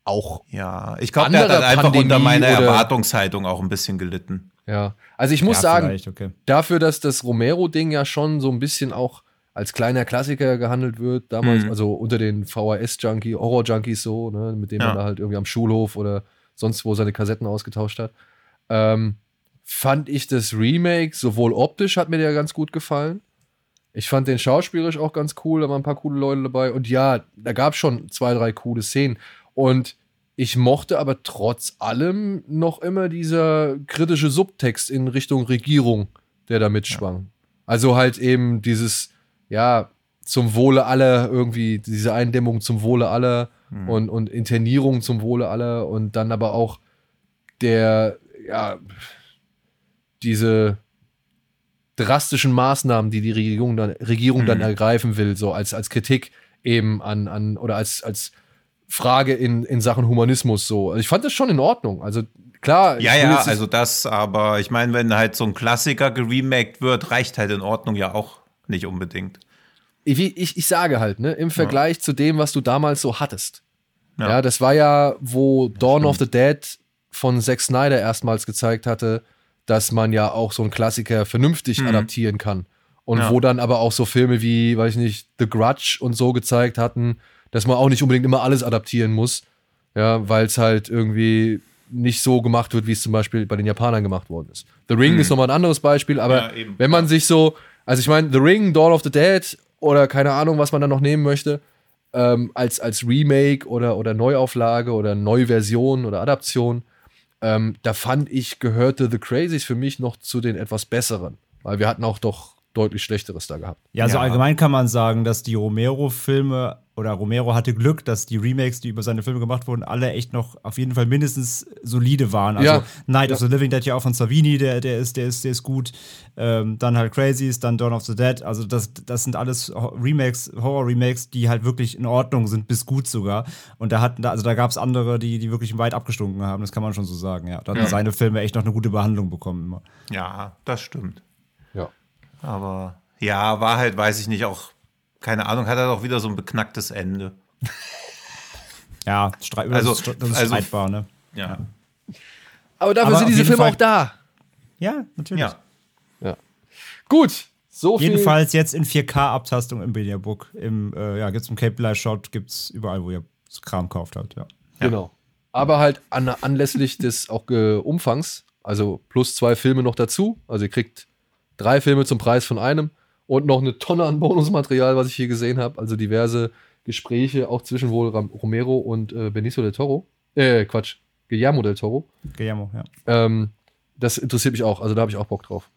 auch Ja, ich glaube, der hat halt einfach unter Pandemie meiner oder- Erwartungshaltung auch ein bisschen gelitten. Ja, also ich muss ja, sagen, okay. dafür, dass das Romero-Ding ja schon so ein bisschen auch als kleiner Klassiker gehandelt wird, damals, Mhm. also unter den VHS-Junkie, Horror-Junkies so, ne, mit denen Ja. man da halt irgendwie am Schulhof oder sonst wo seine Kassetten ausgetauscht hat, ähm, fand ich das Remake, sowohl optisch hat mir der ganz gut gefallen. Ich fand den schauspielerisch auch ganz cool, da waren ein paar coole Leute dabei. Und ja, da gab es schon zwei, drei coole Szenen. Und ich mochte aber trotz allem noch immer dieser kritische Subtext in Richtung Regierung, der da mitschwang. Also halt eben dieses, ja, zum Wohle aller, irgendwie diese Eindämmung zum Wohle aller und, und Internierung zum Wohle aller und dann aber auch der, ja, diese drastischen Maßnahmen, die die Regierung dann, Regierung dann Mhm. ergreifen will, so als, als Kritik eben an, an oder als, als Frage in, in Sachen Humanismus so. Also ich fand das schon in Ordnung. Also klar. Ja, ja, also das, aber ich meine, wenn halt so ein Klassiker geremaked wird, reicht halt in Ordnung ja auch nicht unbedingt. ich, ich, ich sage halt, ne, im Vergleich zu dem, was du damals so hattest. Ja, Ja. das war ja, wo Dawn of the Dead von Zack Snyder erstmals gezeigt hatte, dass man ja auch so einen Klassiker vernünftig adaptieren kann. Und Ja. wo dann aber auch so Filme wie, weiß ich nicht, The Grudge und so gezeigt hatten, dass man auch nicht unbedingt immer alles adaptieren muss. Ja, weil es halt irgendwie nicht so gemacht wird, wie es zum Beispiel bei den Japanern gemacht worden ist. The Ring ist nochmal ein anderes Beispiel, aber Ja, wenn man sich so, also ich meine, The Ring, Dawn of the Dead oder keine Ahnung, was man dann noch nehmen möchte, ähm, als, als Remake oder, oder Neuauflage oder Neuversion oder Adaption, ähm, da fand ich, gehörte The Crazies für mich noch zu den etwas besseren. Weil wir hatten auch doch deutlich Schlechteres da gehabt. Ja, so Ja. allgemein kann man sagen, dass die Romero-Filme oder Romero hatte Glück, dass die Remakes, die über seine Filme gemacht wurden, alle echt noch auf jeden Fall mindestens solide waren. Also Ja. Night of Ja. the Living Dead ja auch von Savini, der, der ist, der ist, der ist gut. Ähm, dann halt Crazies, dann Dawn of the Dead. Also das, das sind alles Remakes, Horror-Remakes, die halt wirklich in Ordnung sind, bis gut sogar. Und da hatten, also da gab es andere, die, die wirklich weit abgestunken haben, das kann man schon so sagen, ja. Da hatten seine Filme echt noch eine gute Behandlung bekommen immer. Ja, das stimmt. Ja. Aber ja, war halt, weiß ich nicht, auch, keine Ahnung, hat er doch wieder so ein beknacktes Ende. Ja, Streit, Also- das ist, das ist also- streitbar, ne? Ja. Aber dafür Aber sind diese Filme Fall- auch da. Ja, natürlich. Ja. Gut, so viel. Jedenfalls jetzt in 4K-Abtastung im Mediabook. Im, äh, ja, gibt's im Cable Shot, gibt's überall, wo ihr das Kram kauft halt, ja. Genau. Aber halt an, anlässlich des auch äh, Umfangs, also plus zwei Filme noch dazu. Also ihr kriegt drei Filme zum Preis von einem und noch eine Tonne an Bonusmaterial, was ich hier gesehen habe. Also diverse Gespräche, auch zwischen wohl Romero und äh, Benicio del Toro. Äh, Quatsch, Guillermo del Toro. Guillermo, ja. Ähm, das interessiert mich auch, also da habe ich auch Bock drauf.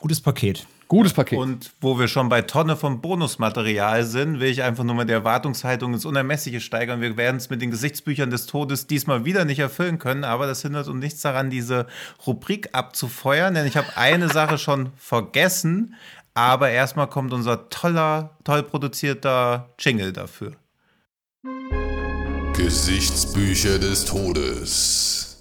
Gutes Paket. Gutes Paket. Und wo wir schon bei Tonne von Bonusmaterial sind, will ich einfach nur mal die Erwartungshaltung ins Unermessliche steigern. Wir werden es mit den Gesichtsbüchern des Todes diesmal wieder nicht erfüllen können, aber das hindert uns nichts daran, diese Rubrik abzufeuern, denn ich habe eine Sache schon vergessen. Aber erstmal kommt unser toller, toll produzierter Jingle dafür. Gesichtsbücher des Todes.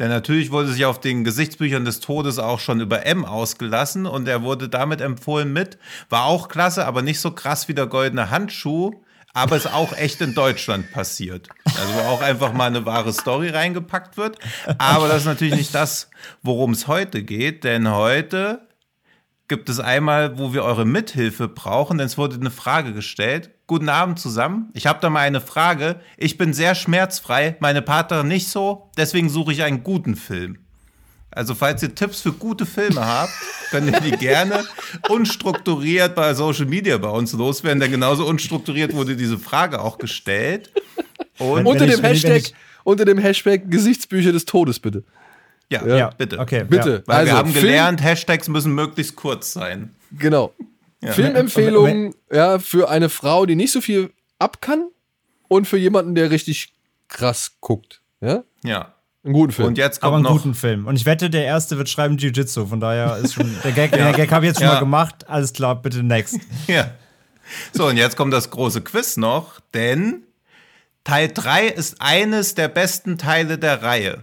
Denn natürlich wurde sich auf den Gesichtsbüchern des Todes auch schon über M ausgelassen und er wurde damit empfohlen mit. War auch klasse, aber nicht so krass wie der goldene Handschuh, aber ist auch echt in Deutschland passiert. Also wo auch einfach mal eine wahre Story reingepackt wird. Aber das ist natürlich nicht das, worum es heute geht, denn heute gibt es einmal, wo wir eure Mithilfe brauchen, denn es wurde eine Frage gestellt. Guten Abend zusammen. Ich habe da mal eine Frage. Ich bin sehr schmerzfrei, meine Partnerin nicht so, deswegen suche ich einen guten Film. Also falls ihr Tipps für gute Filme habt, könnt ihr die gerne unstrukturiert bei Social Media bei uns loswerden, denn genauso unstrukturiert wurde diese Frage auch gestellt. Und unter, dem ich- Hashtag, ich- unter dem Hashtag Gesichtsbücher des Todes, bitte. Ja, Ja. bitte. Okay, Bitte. Weil also, wir haben Film- gelernt, Hashtags müssen möglichst kurz sein. Genau. Filmempfehlungen ja, für eine Frau, die nicht so viel ab kann und für jemanden, der richtig krass guckt. Ja? Ja. Einen guten Film. Und jetzt Aber kommt einen noch. guten Film. Und ich wette, der erste wird schreiben Jiu-Jitsu. Von daher ist schon. Der Gag, der Gag habe ich jetzt schon Ja. mal gemacht. Alles klar, bitte next. Ja. So, und jetzt kommt das große Quiz noch, denn Teil 3 ist eines der besten Teile der Reihe.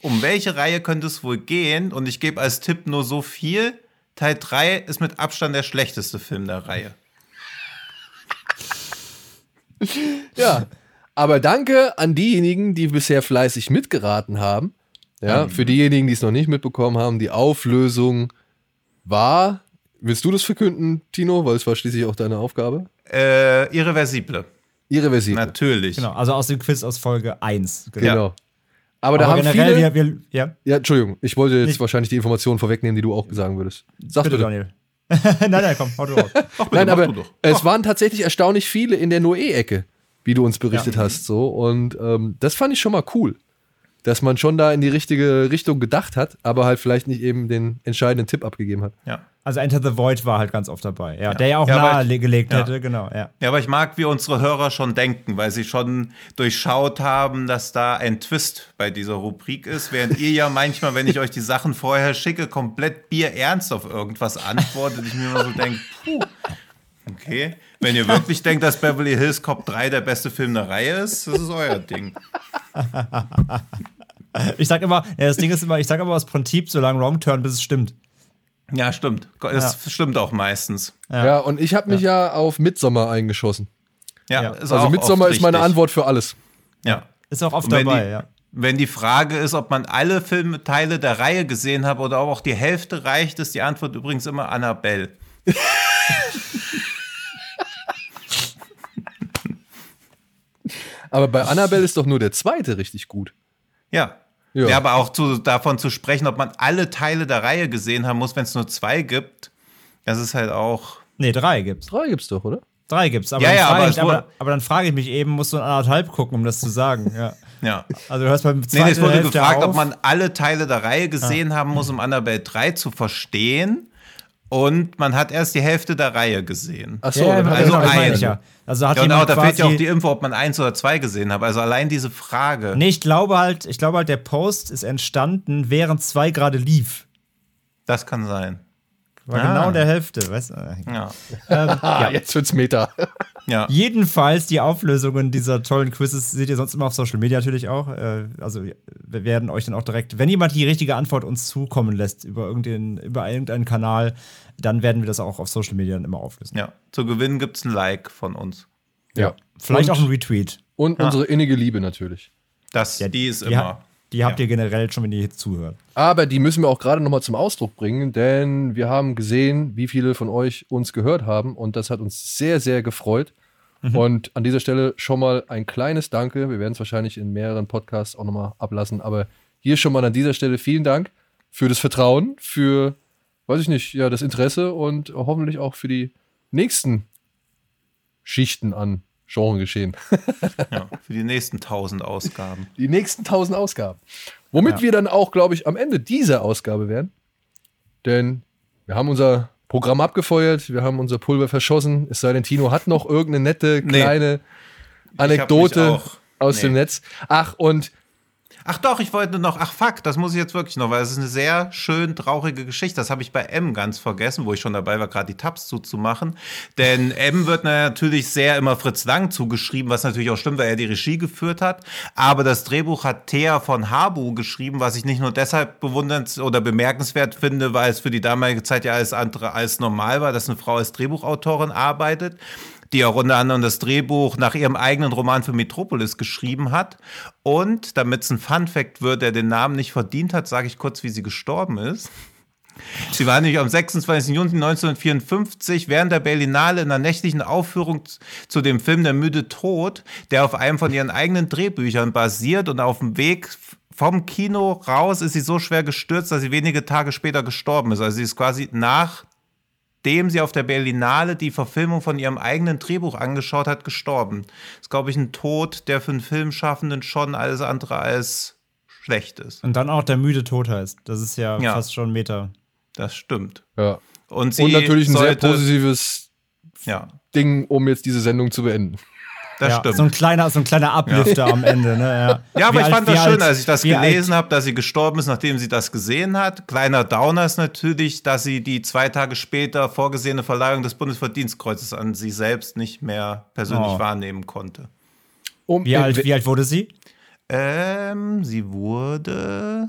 Um welche Reihe könnte es wohl gehen? Und ich gebe als Tipp nur so viel. Teil 3 ist mit Abstand der schlechteste Film der Reihe. Ja. Aber danke an diejenigen, die bisher fleißig mitgeraten haben. Ja, für diejenigen, die es noch nicht mitbekommen haben, die Auflösung war. Willst du das verkünden, Tino? Weil es war schließlich auch deine Aufgabe. Äh, irreversible. Irreversibel. Natürlich. Genau, also aus dem Quiz aus Folge 1. Genau. Genau. Aber da Aber haben generell, viele. wir, wir, ja, ja, Entschuldigung, ich wollte jetzt Nicht- wahrscheinlich die Informationen vorwegnehmen, die du auch sagen würdest. Sag bitte, bitte. Daniel. nein, nein, komm, hau du raus. Nein, mach aber du doch. es waren tatsächlich erstaunlich viele in der Noé-Ecke, wie du uns berichtet Ja. hast. So. Und ähm, das fand ich schon mal cool. Dass man schon da in die richtige Richtung gedacht hat, aber halt vielleicht nicht eben den entscheidenden Tipp abgegeben hat. Ja. Also Enter the Void war halt ganz oft dabei. Ja, der ja auch Ja, nahegelegt ja. hätte, genau, ja. Ja, aber ich mag, wie unsere Hörer schon denken, weil sie schon durchschaut haben, dass da ein Twist bei dieser Rubrik ist, während ihr ja manchmal, wenn ich euch die Sachen vorher schicke, komplett bierernst auf irgendwas antwortet. Ich mir immer so denke, puh, okay. Wenn ihr wirklich denkt, dass Beverly Hills Cop 3 der beste Film der Reihe ist, das ist euer Ding. Ich sag immer, ja, das Ding ist immer, ich sag immer aus Prinzip, so lange Wrong Turn, bis es stimmt. Ja, stimmt. Das stimmt auch meistens. Ja, und ich habe mich ja. auf Midsommer eingeschossen. Ja, Ja. ist Also auch Midsommer oft ist meine richtig. Antwort für alles. Ja. Ist auch oft dabei, die, ja. Wenn die Frage ist, ob man alle Filmteile der Reihe gesehen hat oder ob auch die Hälfte reicht, ist die Antwort übrigens immer Annabelle. Aber bei Annabelle ist doch nur der zweite richtig gut. Ja. Ja. ja. aber auch zu, davon zu sprechen, ob man alle Teile der Reihe gesehen haben muss, wenn es nur zwei gibt, das ist halt auch. Nee, drei gibt's. Drei gibt's doch, oder? Drei gibt's. Aber, Ja, dann, ja, frage aber ich, aber, aber dann frage ich mich eben, musst du anderthalb gucken, um das zu sagen. Ja. Ja. Also du hörst beim Nee, zweiten es wurde Hälfte gefragt, auf. ob man alle Teile der Reihe gesehen haben muss, um Annabelle 3 zu verstehen. Und man hat erst die Hälfte der Reihe gesehen. Ach so, ja, genau, also er ich ja. Also hat Ja, jemand da fehlt ja auch die Info, ob man eins oder zwei gesehen hat. Also allein diese Frage. Nee, ich glaube halt, ich glaube halt, der Post ist entstanden, während zwei gerade lief. Das kann sein. War Ah. genau in der Hälfte, weißt du? Ja. Ah, jetzt wird's Meta. Ja. Jedenfalls die Auflösungen dieser tollen Quizzes seht ihr sonst immer auf Social Media natürlich auch. Äh, Also wir werden euch dann auch direkt, wenn jemand die richtige Antwort uns zukommen lässt über irgendeinen, über irgendeinen Kanal, dann werden wir das auch auf Social Media dann immer auflösen. ja. Zu gewinnen gibt es ein Like von uns. Ja. Vielleicht und, auch ein Retweet. Und unsere innige Liebe natürlich. Das, die ist immer. Die habt Ja. ihr generell schon, wenn ihr hier zuhört. Aber die müssen wir auch gerade nochmal zum Ausdruck bringen, denn wir haben gesehen, wie viele von euch uns gehört haben und das hat uns sehr, sehr gefreut. Und an dieser Stelle schon mal ein kleines Danke. Wir werden es wahrscheinlich in mehreren Podcasts auch nochmal ablassen, aber hier schon mal an dieser Stelle vielen Dank für das Vertrauen, für, weiß ich nicht, ja, das Interesse und hoffentlich auch für die nächsten Schichten an Genregeschehen. Ja, für die nächsten tausend Ausgaben. die nächsten 1000 Ausgaben. Womit Ja. wir dann auch, glaube ich, am Ende dieser Ausgabe wären. Denn wir haben unser Programm abgefeuert, wir haben unser Pulver verschossen. Es sei denn, Tino hat noch irgendeine nette Nee. kleine mich Anekdote aus nee. dem Netz. Ach, und Ach doch, ich wollte noch, ach fuck, das muss ich jetzt wirklich noch, weil es ist eine sehr schön traurige Geschichte. Das habe ich bei M ganz vergessen, wo ich schon dabei war, gerade die Tabs zuzumachen. Denn M wird natürlich sehr immer Fritz Lang zugeschrieben, was natürlich auch stimmt, weil er die Regie geführt hat. Aber das Drehbuch hat Thea von Habu geschrieben, was ich nicht nur deshalb bewunderns- oder bemerkenswert finde, weil es für die damalige Zeit ja alles andere als normal war, dass eine Frau als Drehbuchautorin arbeitet die auch unter anderem das Drehbuch nach ihrem eigenen Roman für Metropolis geschrieben hat. Und damit es ein Fun-Fact wird, der den Namen nicht verdient hat, sage ich kurz, wie sie gestorben ist. Sie war nämlich am 26. Juni 1954 während der Berlinale in einer nächtlichen Aufführung zu dem Film Der müde Tod, der auf einem von ihren eigenen Drehbüchern basiert und auf dem Weg vom Kino raus ist sie so schwer gestürzt, dass sie wenige Tage später gestorben ist. Also sie ist quasi nach nachdem sie auf der Berlinale die Verfilmung von ihrem eigenen Drehbuch angeschaut hat, gestorben. Das ist, glaube ich, ein Tod, der für einen Filmschaffenden schon alles andere als schlecht ist. Und dann auch der müde Tod heißt. Das ist ja, Ja. fast schon Meter. Das stimmt. Ja. Und, sie Und natürlich ein sehr positives Ja, Ding, um jetzt diese Sendung zu beenden. Das ja, stimmt. So ein kleiner, so ein kleiner Uplifter am Ende. Ne? Ja, Ja, aber Wie ich alt- fand das schön, alt- als ich das gelesen habe, dass sie gestorben ist, nachdem sie das gesehen hat. Kleiner Downer ist natürlich, dass sie die zwei Tage später vorgesehene Verleihung des Bundesverdienstkreuzes an sie selbst nicht mehr persönlich Oh. wahrnehmen konnte. Um, Wie alt, wie alt wurde sie? Ähm, sie wurde.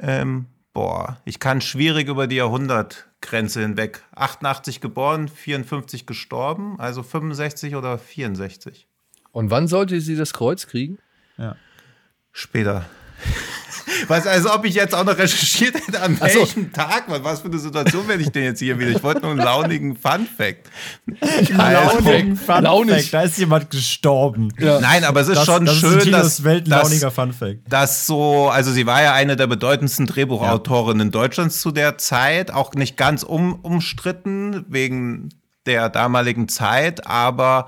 Ähm, boah, ich kann schwierig über die Jahrhundertgrenze hinweg. 88 geboren, 54 gestorben, also 65 oder 64. Und wann sollte sie das Kreuz kriegen? Später. Was, als ob ich jetzt auch noch recherchiert hätte, an Ach so. welchem Tag, was für eine Situation werde ich denn jetzt hier wieder? Ich wollte nur einen launigen Fun-Fact. Launigen Fun Launig. Da ist jemand gestorben. Nein, aber es ist Das, schon das schön, ist dass, weltlauniger dass, Fun Fact. dass so, also sie war ja eine der bedeutendsten Drehbuchautorinnen Deutschlands zu der Zeit, auch nicht ganz um, umstritten wegen der damaligen Zeit, aber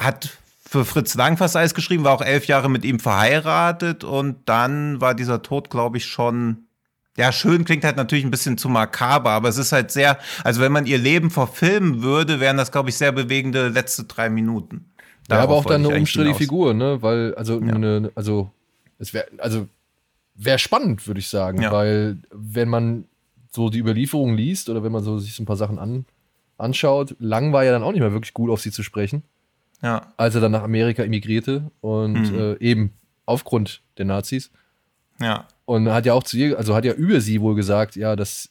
hat für Fritz Lang fast alles geschrieben, war auch elf Jahre mit ihm verheiratet und dann war dieser Tod, glaube ich, schon. Ja, schön klingt halt natürlich ein bisschen zu makaber, aber es ist halt sehr, also wenn man ihr Leben verfilmen würde, wären das, glaube ich, sehr bewegende letzte drei Minuten. Ja, aber Darauf auch dann eine hinaus. Figur, ne? Weil, also, eine, also, es wäre, also, wäre spannend, würde ich sagen, Ja. weil, wenn man so die Überlieferung liest oder wenn man so sich so ein paar Sachen an, anschaut, Lang war ja dann auch nicht mehr wirklich gut auf sie zu sprechen, Ja, als er dann nach Amerika emigrierte und Mhm. äh, eben aufgrund der Nazis. ja. Und hat ja auch zu ihr, also hat ja über sie wohl gesagt, ja, dass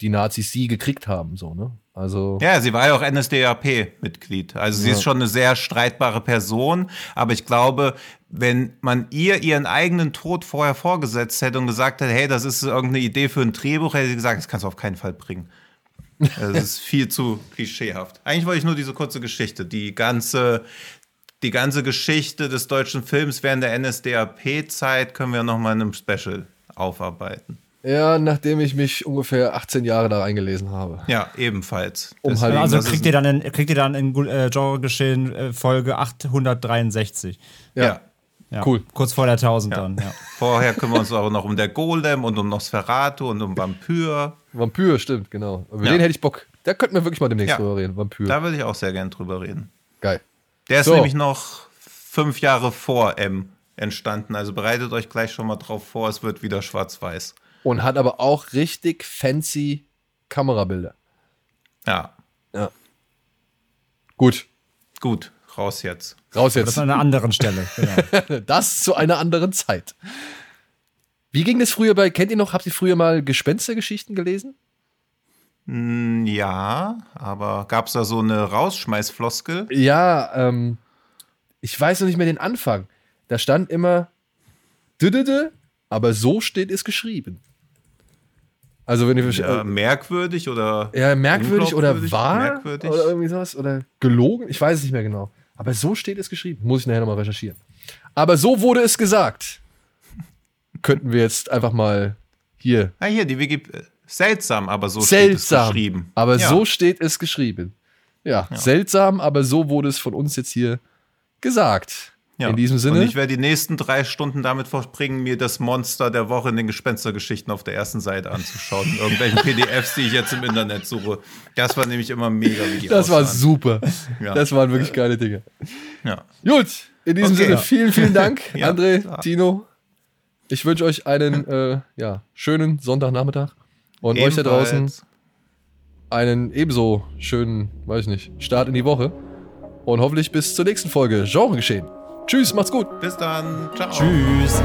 die Nazis sie gekriegt haben, so, ne? Also, Ja, sie war ja auch NSDAP-Mitglied. Also sie Ja. ist schon eine sehr streitbare Person. Aber ich glaube, wenn man ihr ihren eigenen Tod vorher vorgesetzt hätte und gesagt hätte, hey, das ist irgendeine Idee für ein Drehbuch, hätte sie gesagt, das kannst du auf keinen Fall bringen. Das ist viel zu klischeehaft. Eigentlich wollte ich nur diese kurze Geschichte. Die ganze, die ganze Geschichte des deutschen Films während der NSDAP-Zeit können wir noch mal in einem Special aufarbeiten. ja, nachdem ich mich ungefähr 18 Jahre da eingelesen habe. Ja, ebenfalls. Um Deswegen, Also kriegt ihr dann in, kriegt ihr dann in äh, Genregeschehen äh, Folge 863. Ja. Ja. Cool. Kurz vor der 1000 Ja. dann, ja. Vorher kümmern wir uns auch noch um der Golem und um Nosferatu und um Vampyr. Vampyr, stimmt, genau. Über Ja. den hätte ich Bock. Da könnten wir wirklich mal demnächst Ja. drüber reden. Vampyr. Da würde ich auch sehr gern drüber reden. Geil. Der ist So. nämlich noch fünf Jahre vor M entstanden. Also bereitet euch gleich schon mal drauf vor, es wird wieder schwarz-weiß. Und hat aber auch richtig fancy Kamerabilder. Ja, Gut, gut, raus jetzt. raus Das jetzt. an einer anderen Stelle. Genau. Das zu einer anderen Zeit. Wie ging das früher bei, kennt ihr noch, habt ihr früher mal Gespenstergeschichten gelesen? Hm, Ja, aber gab es da so eine Rausschmeißfloskel? Ja, ähm, ich weiß noch nicht mehr den Anfang. Da stand immer düdüdü, aber so steht es geschrieben. Also wenn ihr Ja, merkwürdig oder Ja, merkwürdig oder wahr Merkwürdig. oder irgendwie sowas oder gelogen, ich weiß es nicht mehr genau. Aber so steht es geschrieben. Muss ich nachher nochmal recherchieren. Aber so wurde es gesagt. Könnten wir jetzt einfach mal hier. Ah, hier, die Wiki. Seltsam, aber so steht es seltsam. geschrieben. Aber Ja. so steht es geschrieben. Ja, seltsam, aber so wurde es von uns jetzt hier gesagt. Ja. In diesem Sinne. Und ich werde die nächsten drei Stunden damit verbringen, mir das Monster der Woche in den Gespenstergeschichten auf der ersten Seite anzuschauen. Irgendwelchen PDFs, die ich jetzt im Internet suche. Das war nämlich immer mega, wie die das war aussahen. super. Ja. Das waren wirklich geile Dinge. Ja. Gut, in diesem Okay. Sinne, vielen, vielen Dank, Ja, André, klar. Tino. Ich wünsche euch einen äh, ja, schönen Sonntagnachmittag und euch da draußen Ebenfalls. einen ebenso schönen, weiß ich nicht, Start in die Woche. Und hoffentlich bis zur nächsten Folge. Genre geschehen. Tschüss, macht's gut. Bis dann. Ciao. Tschüss.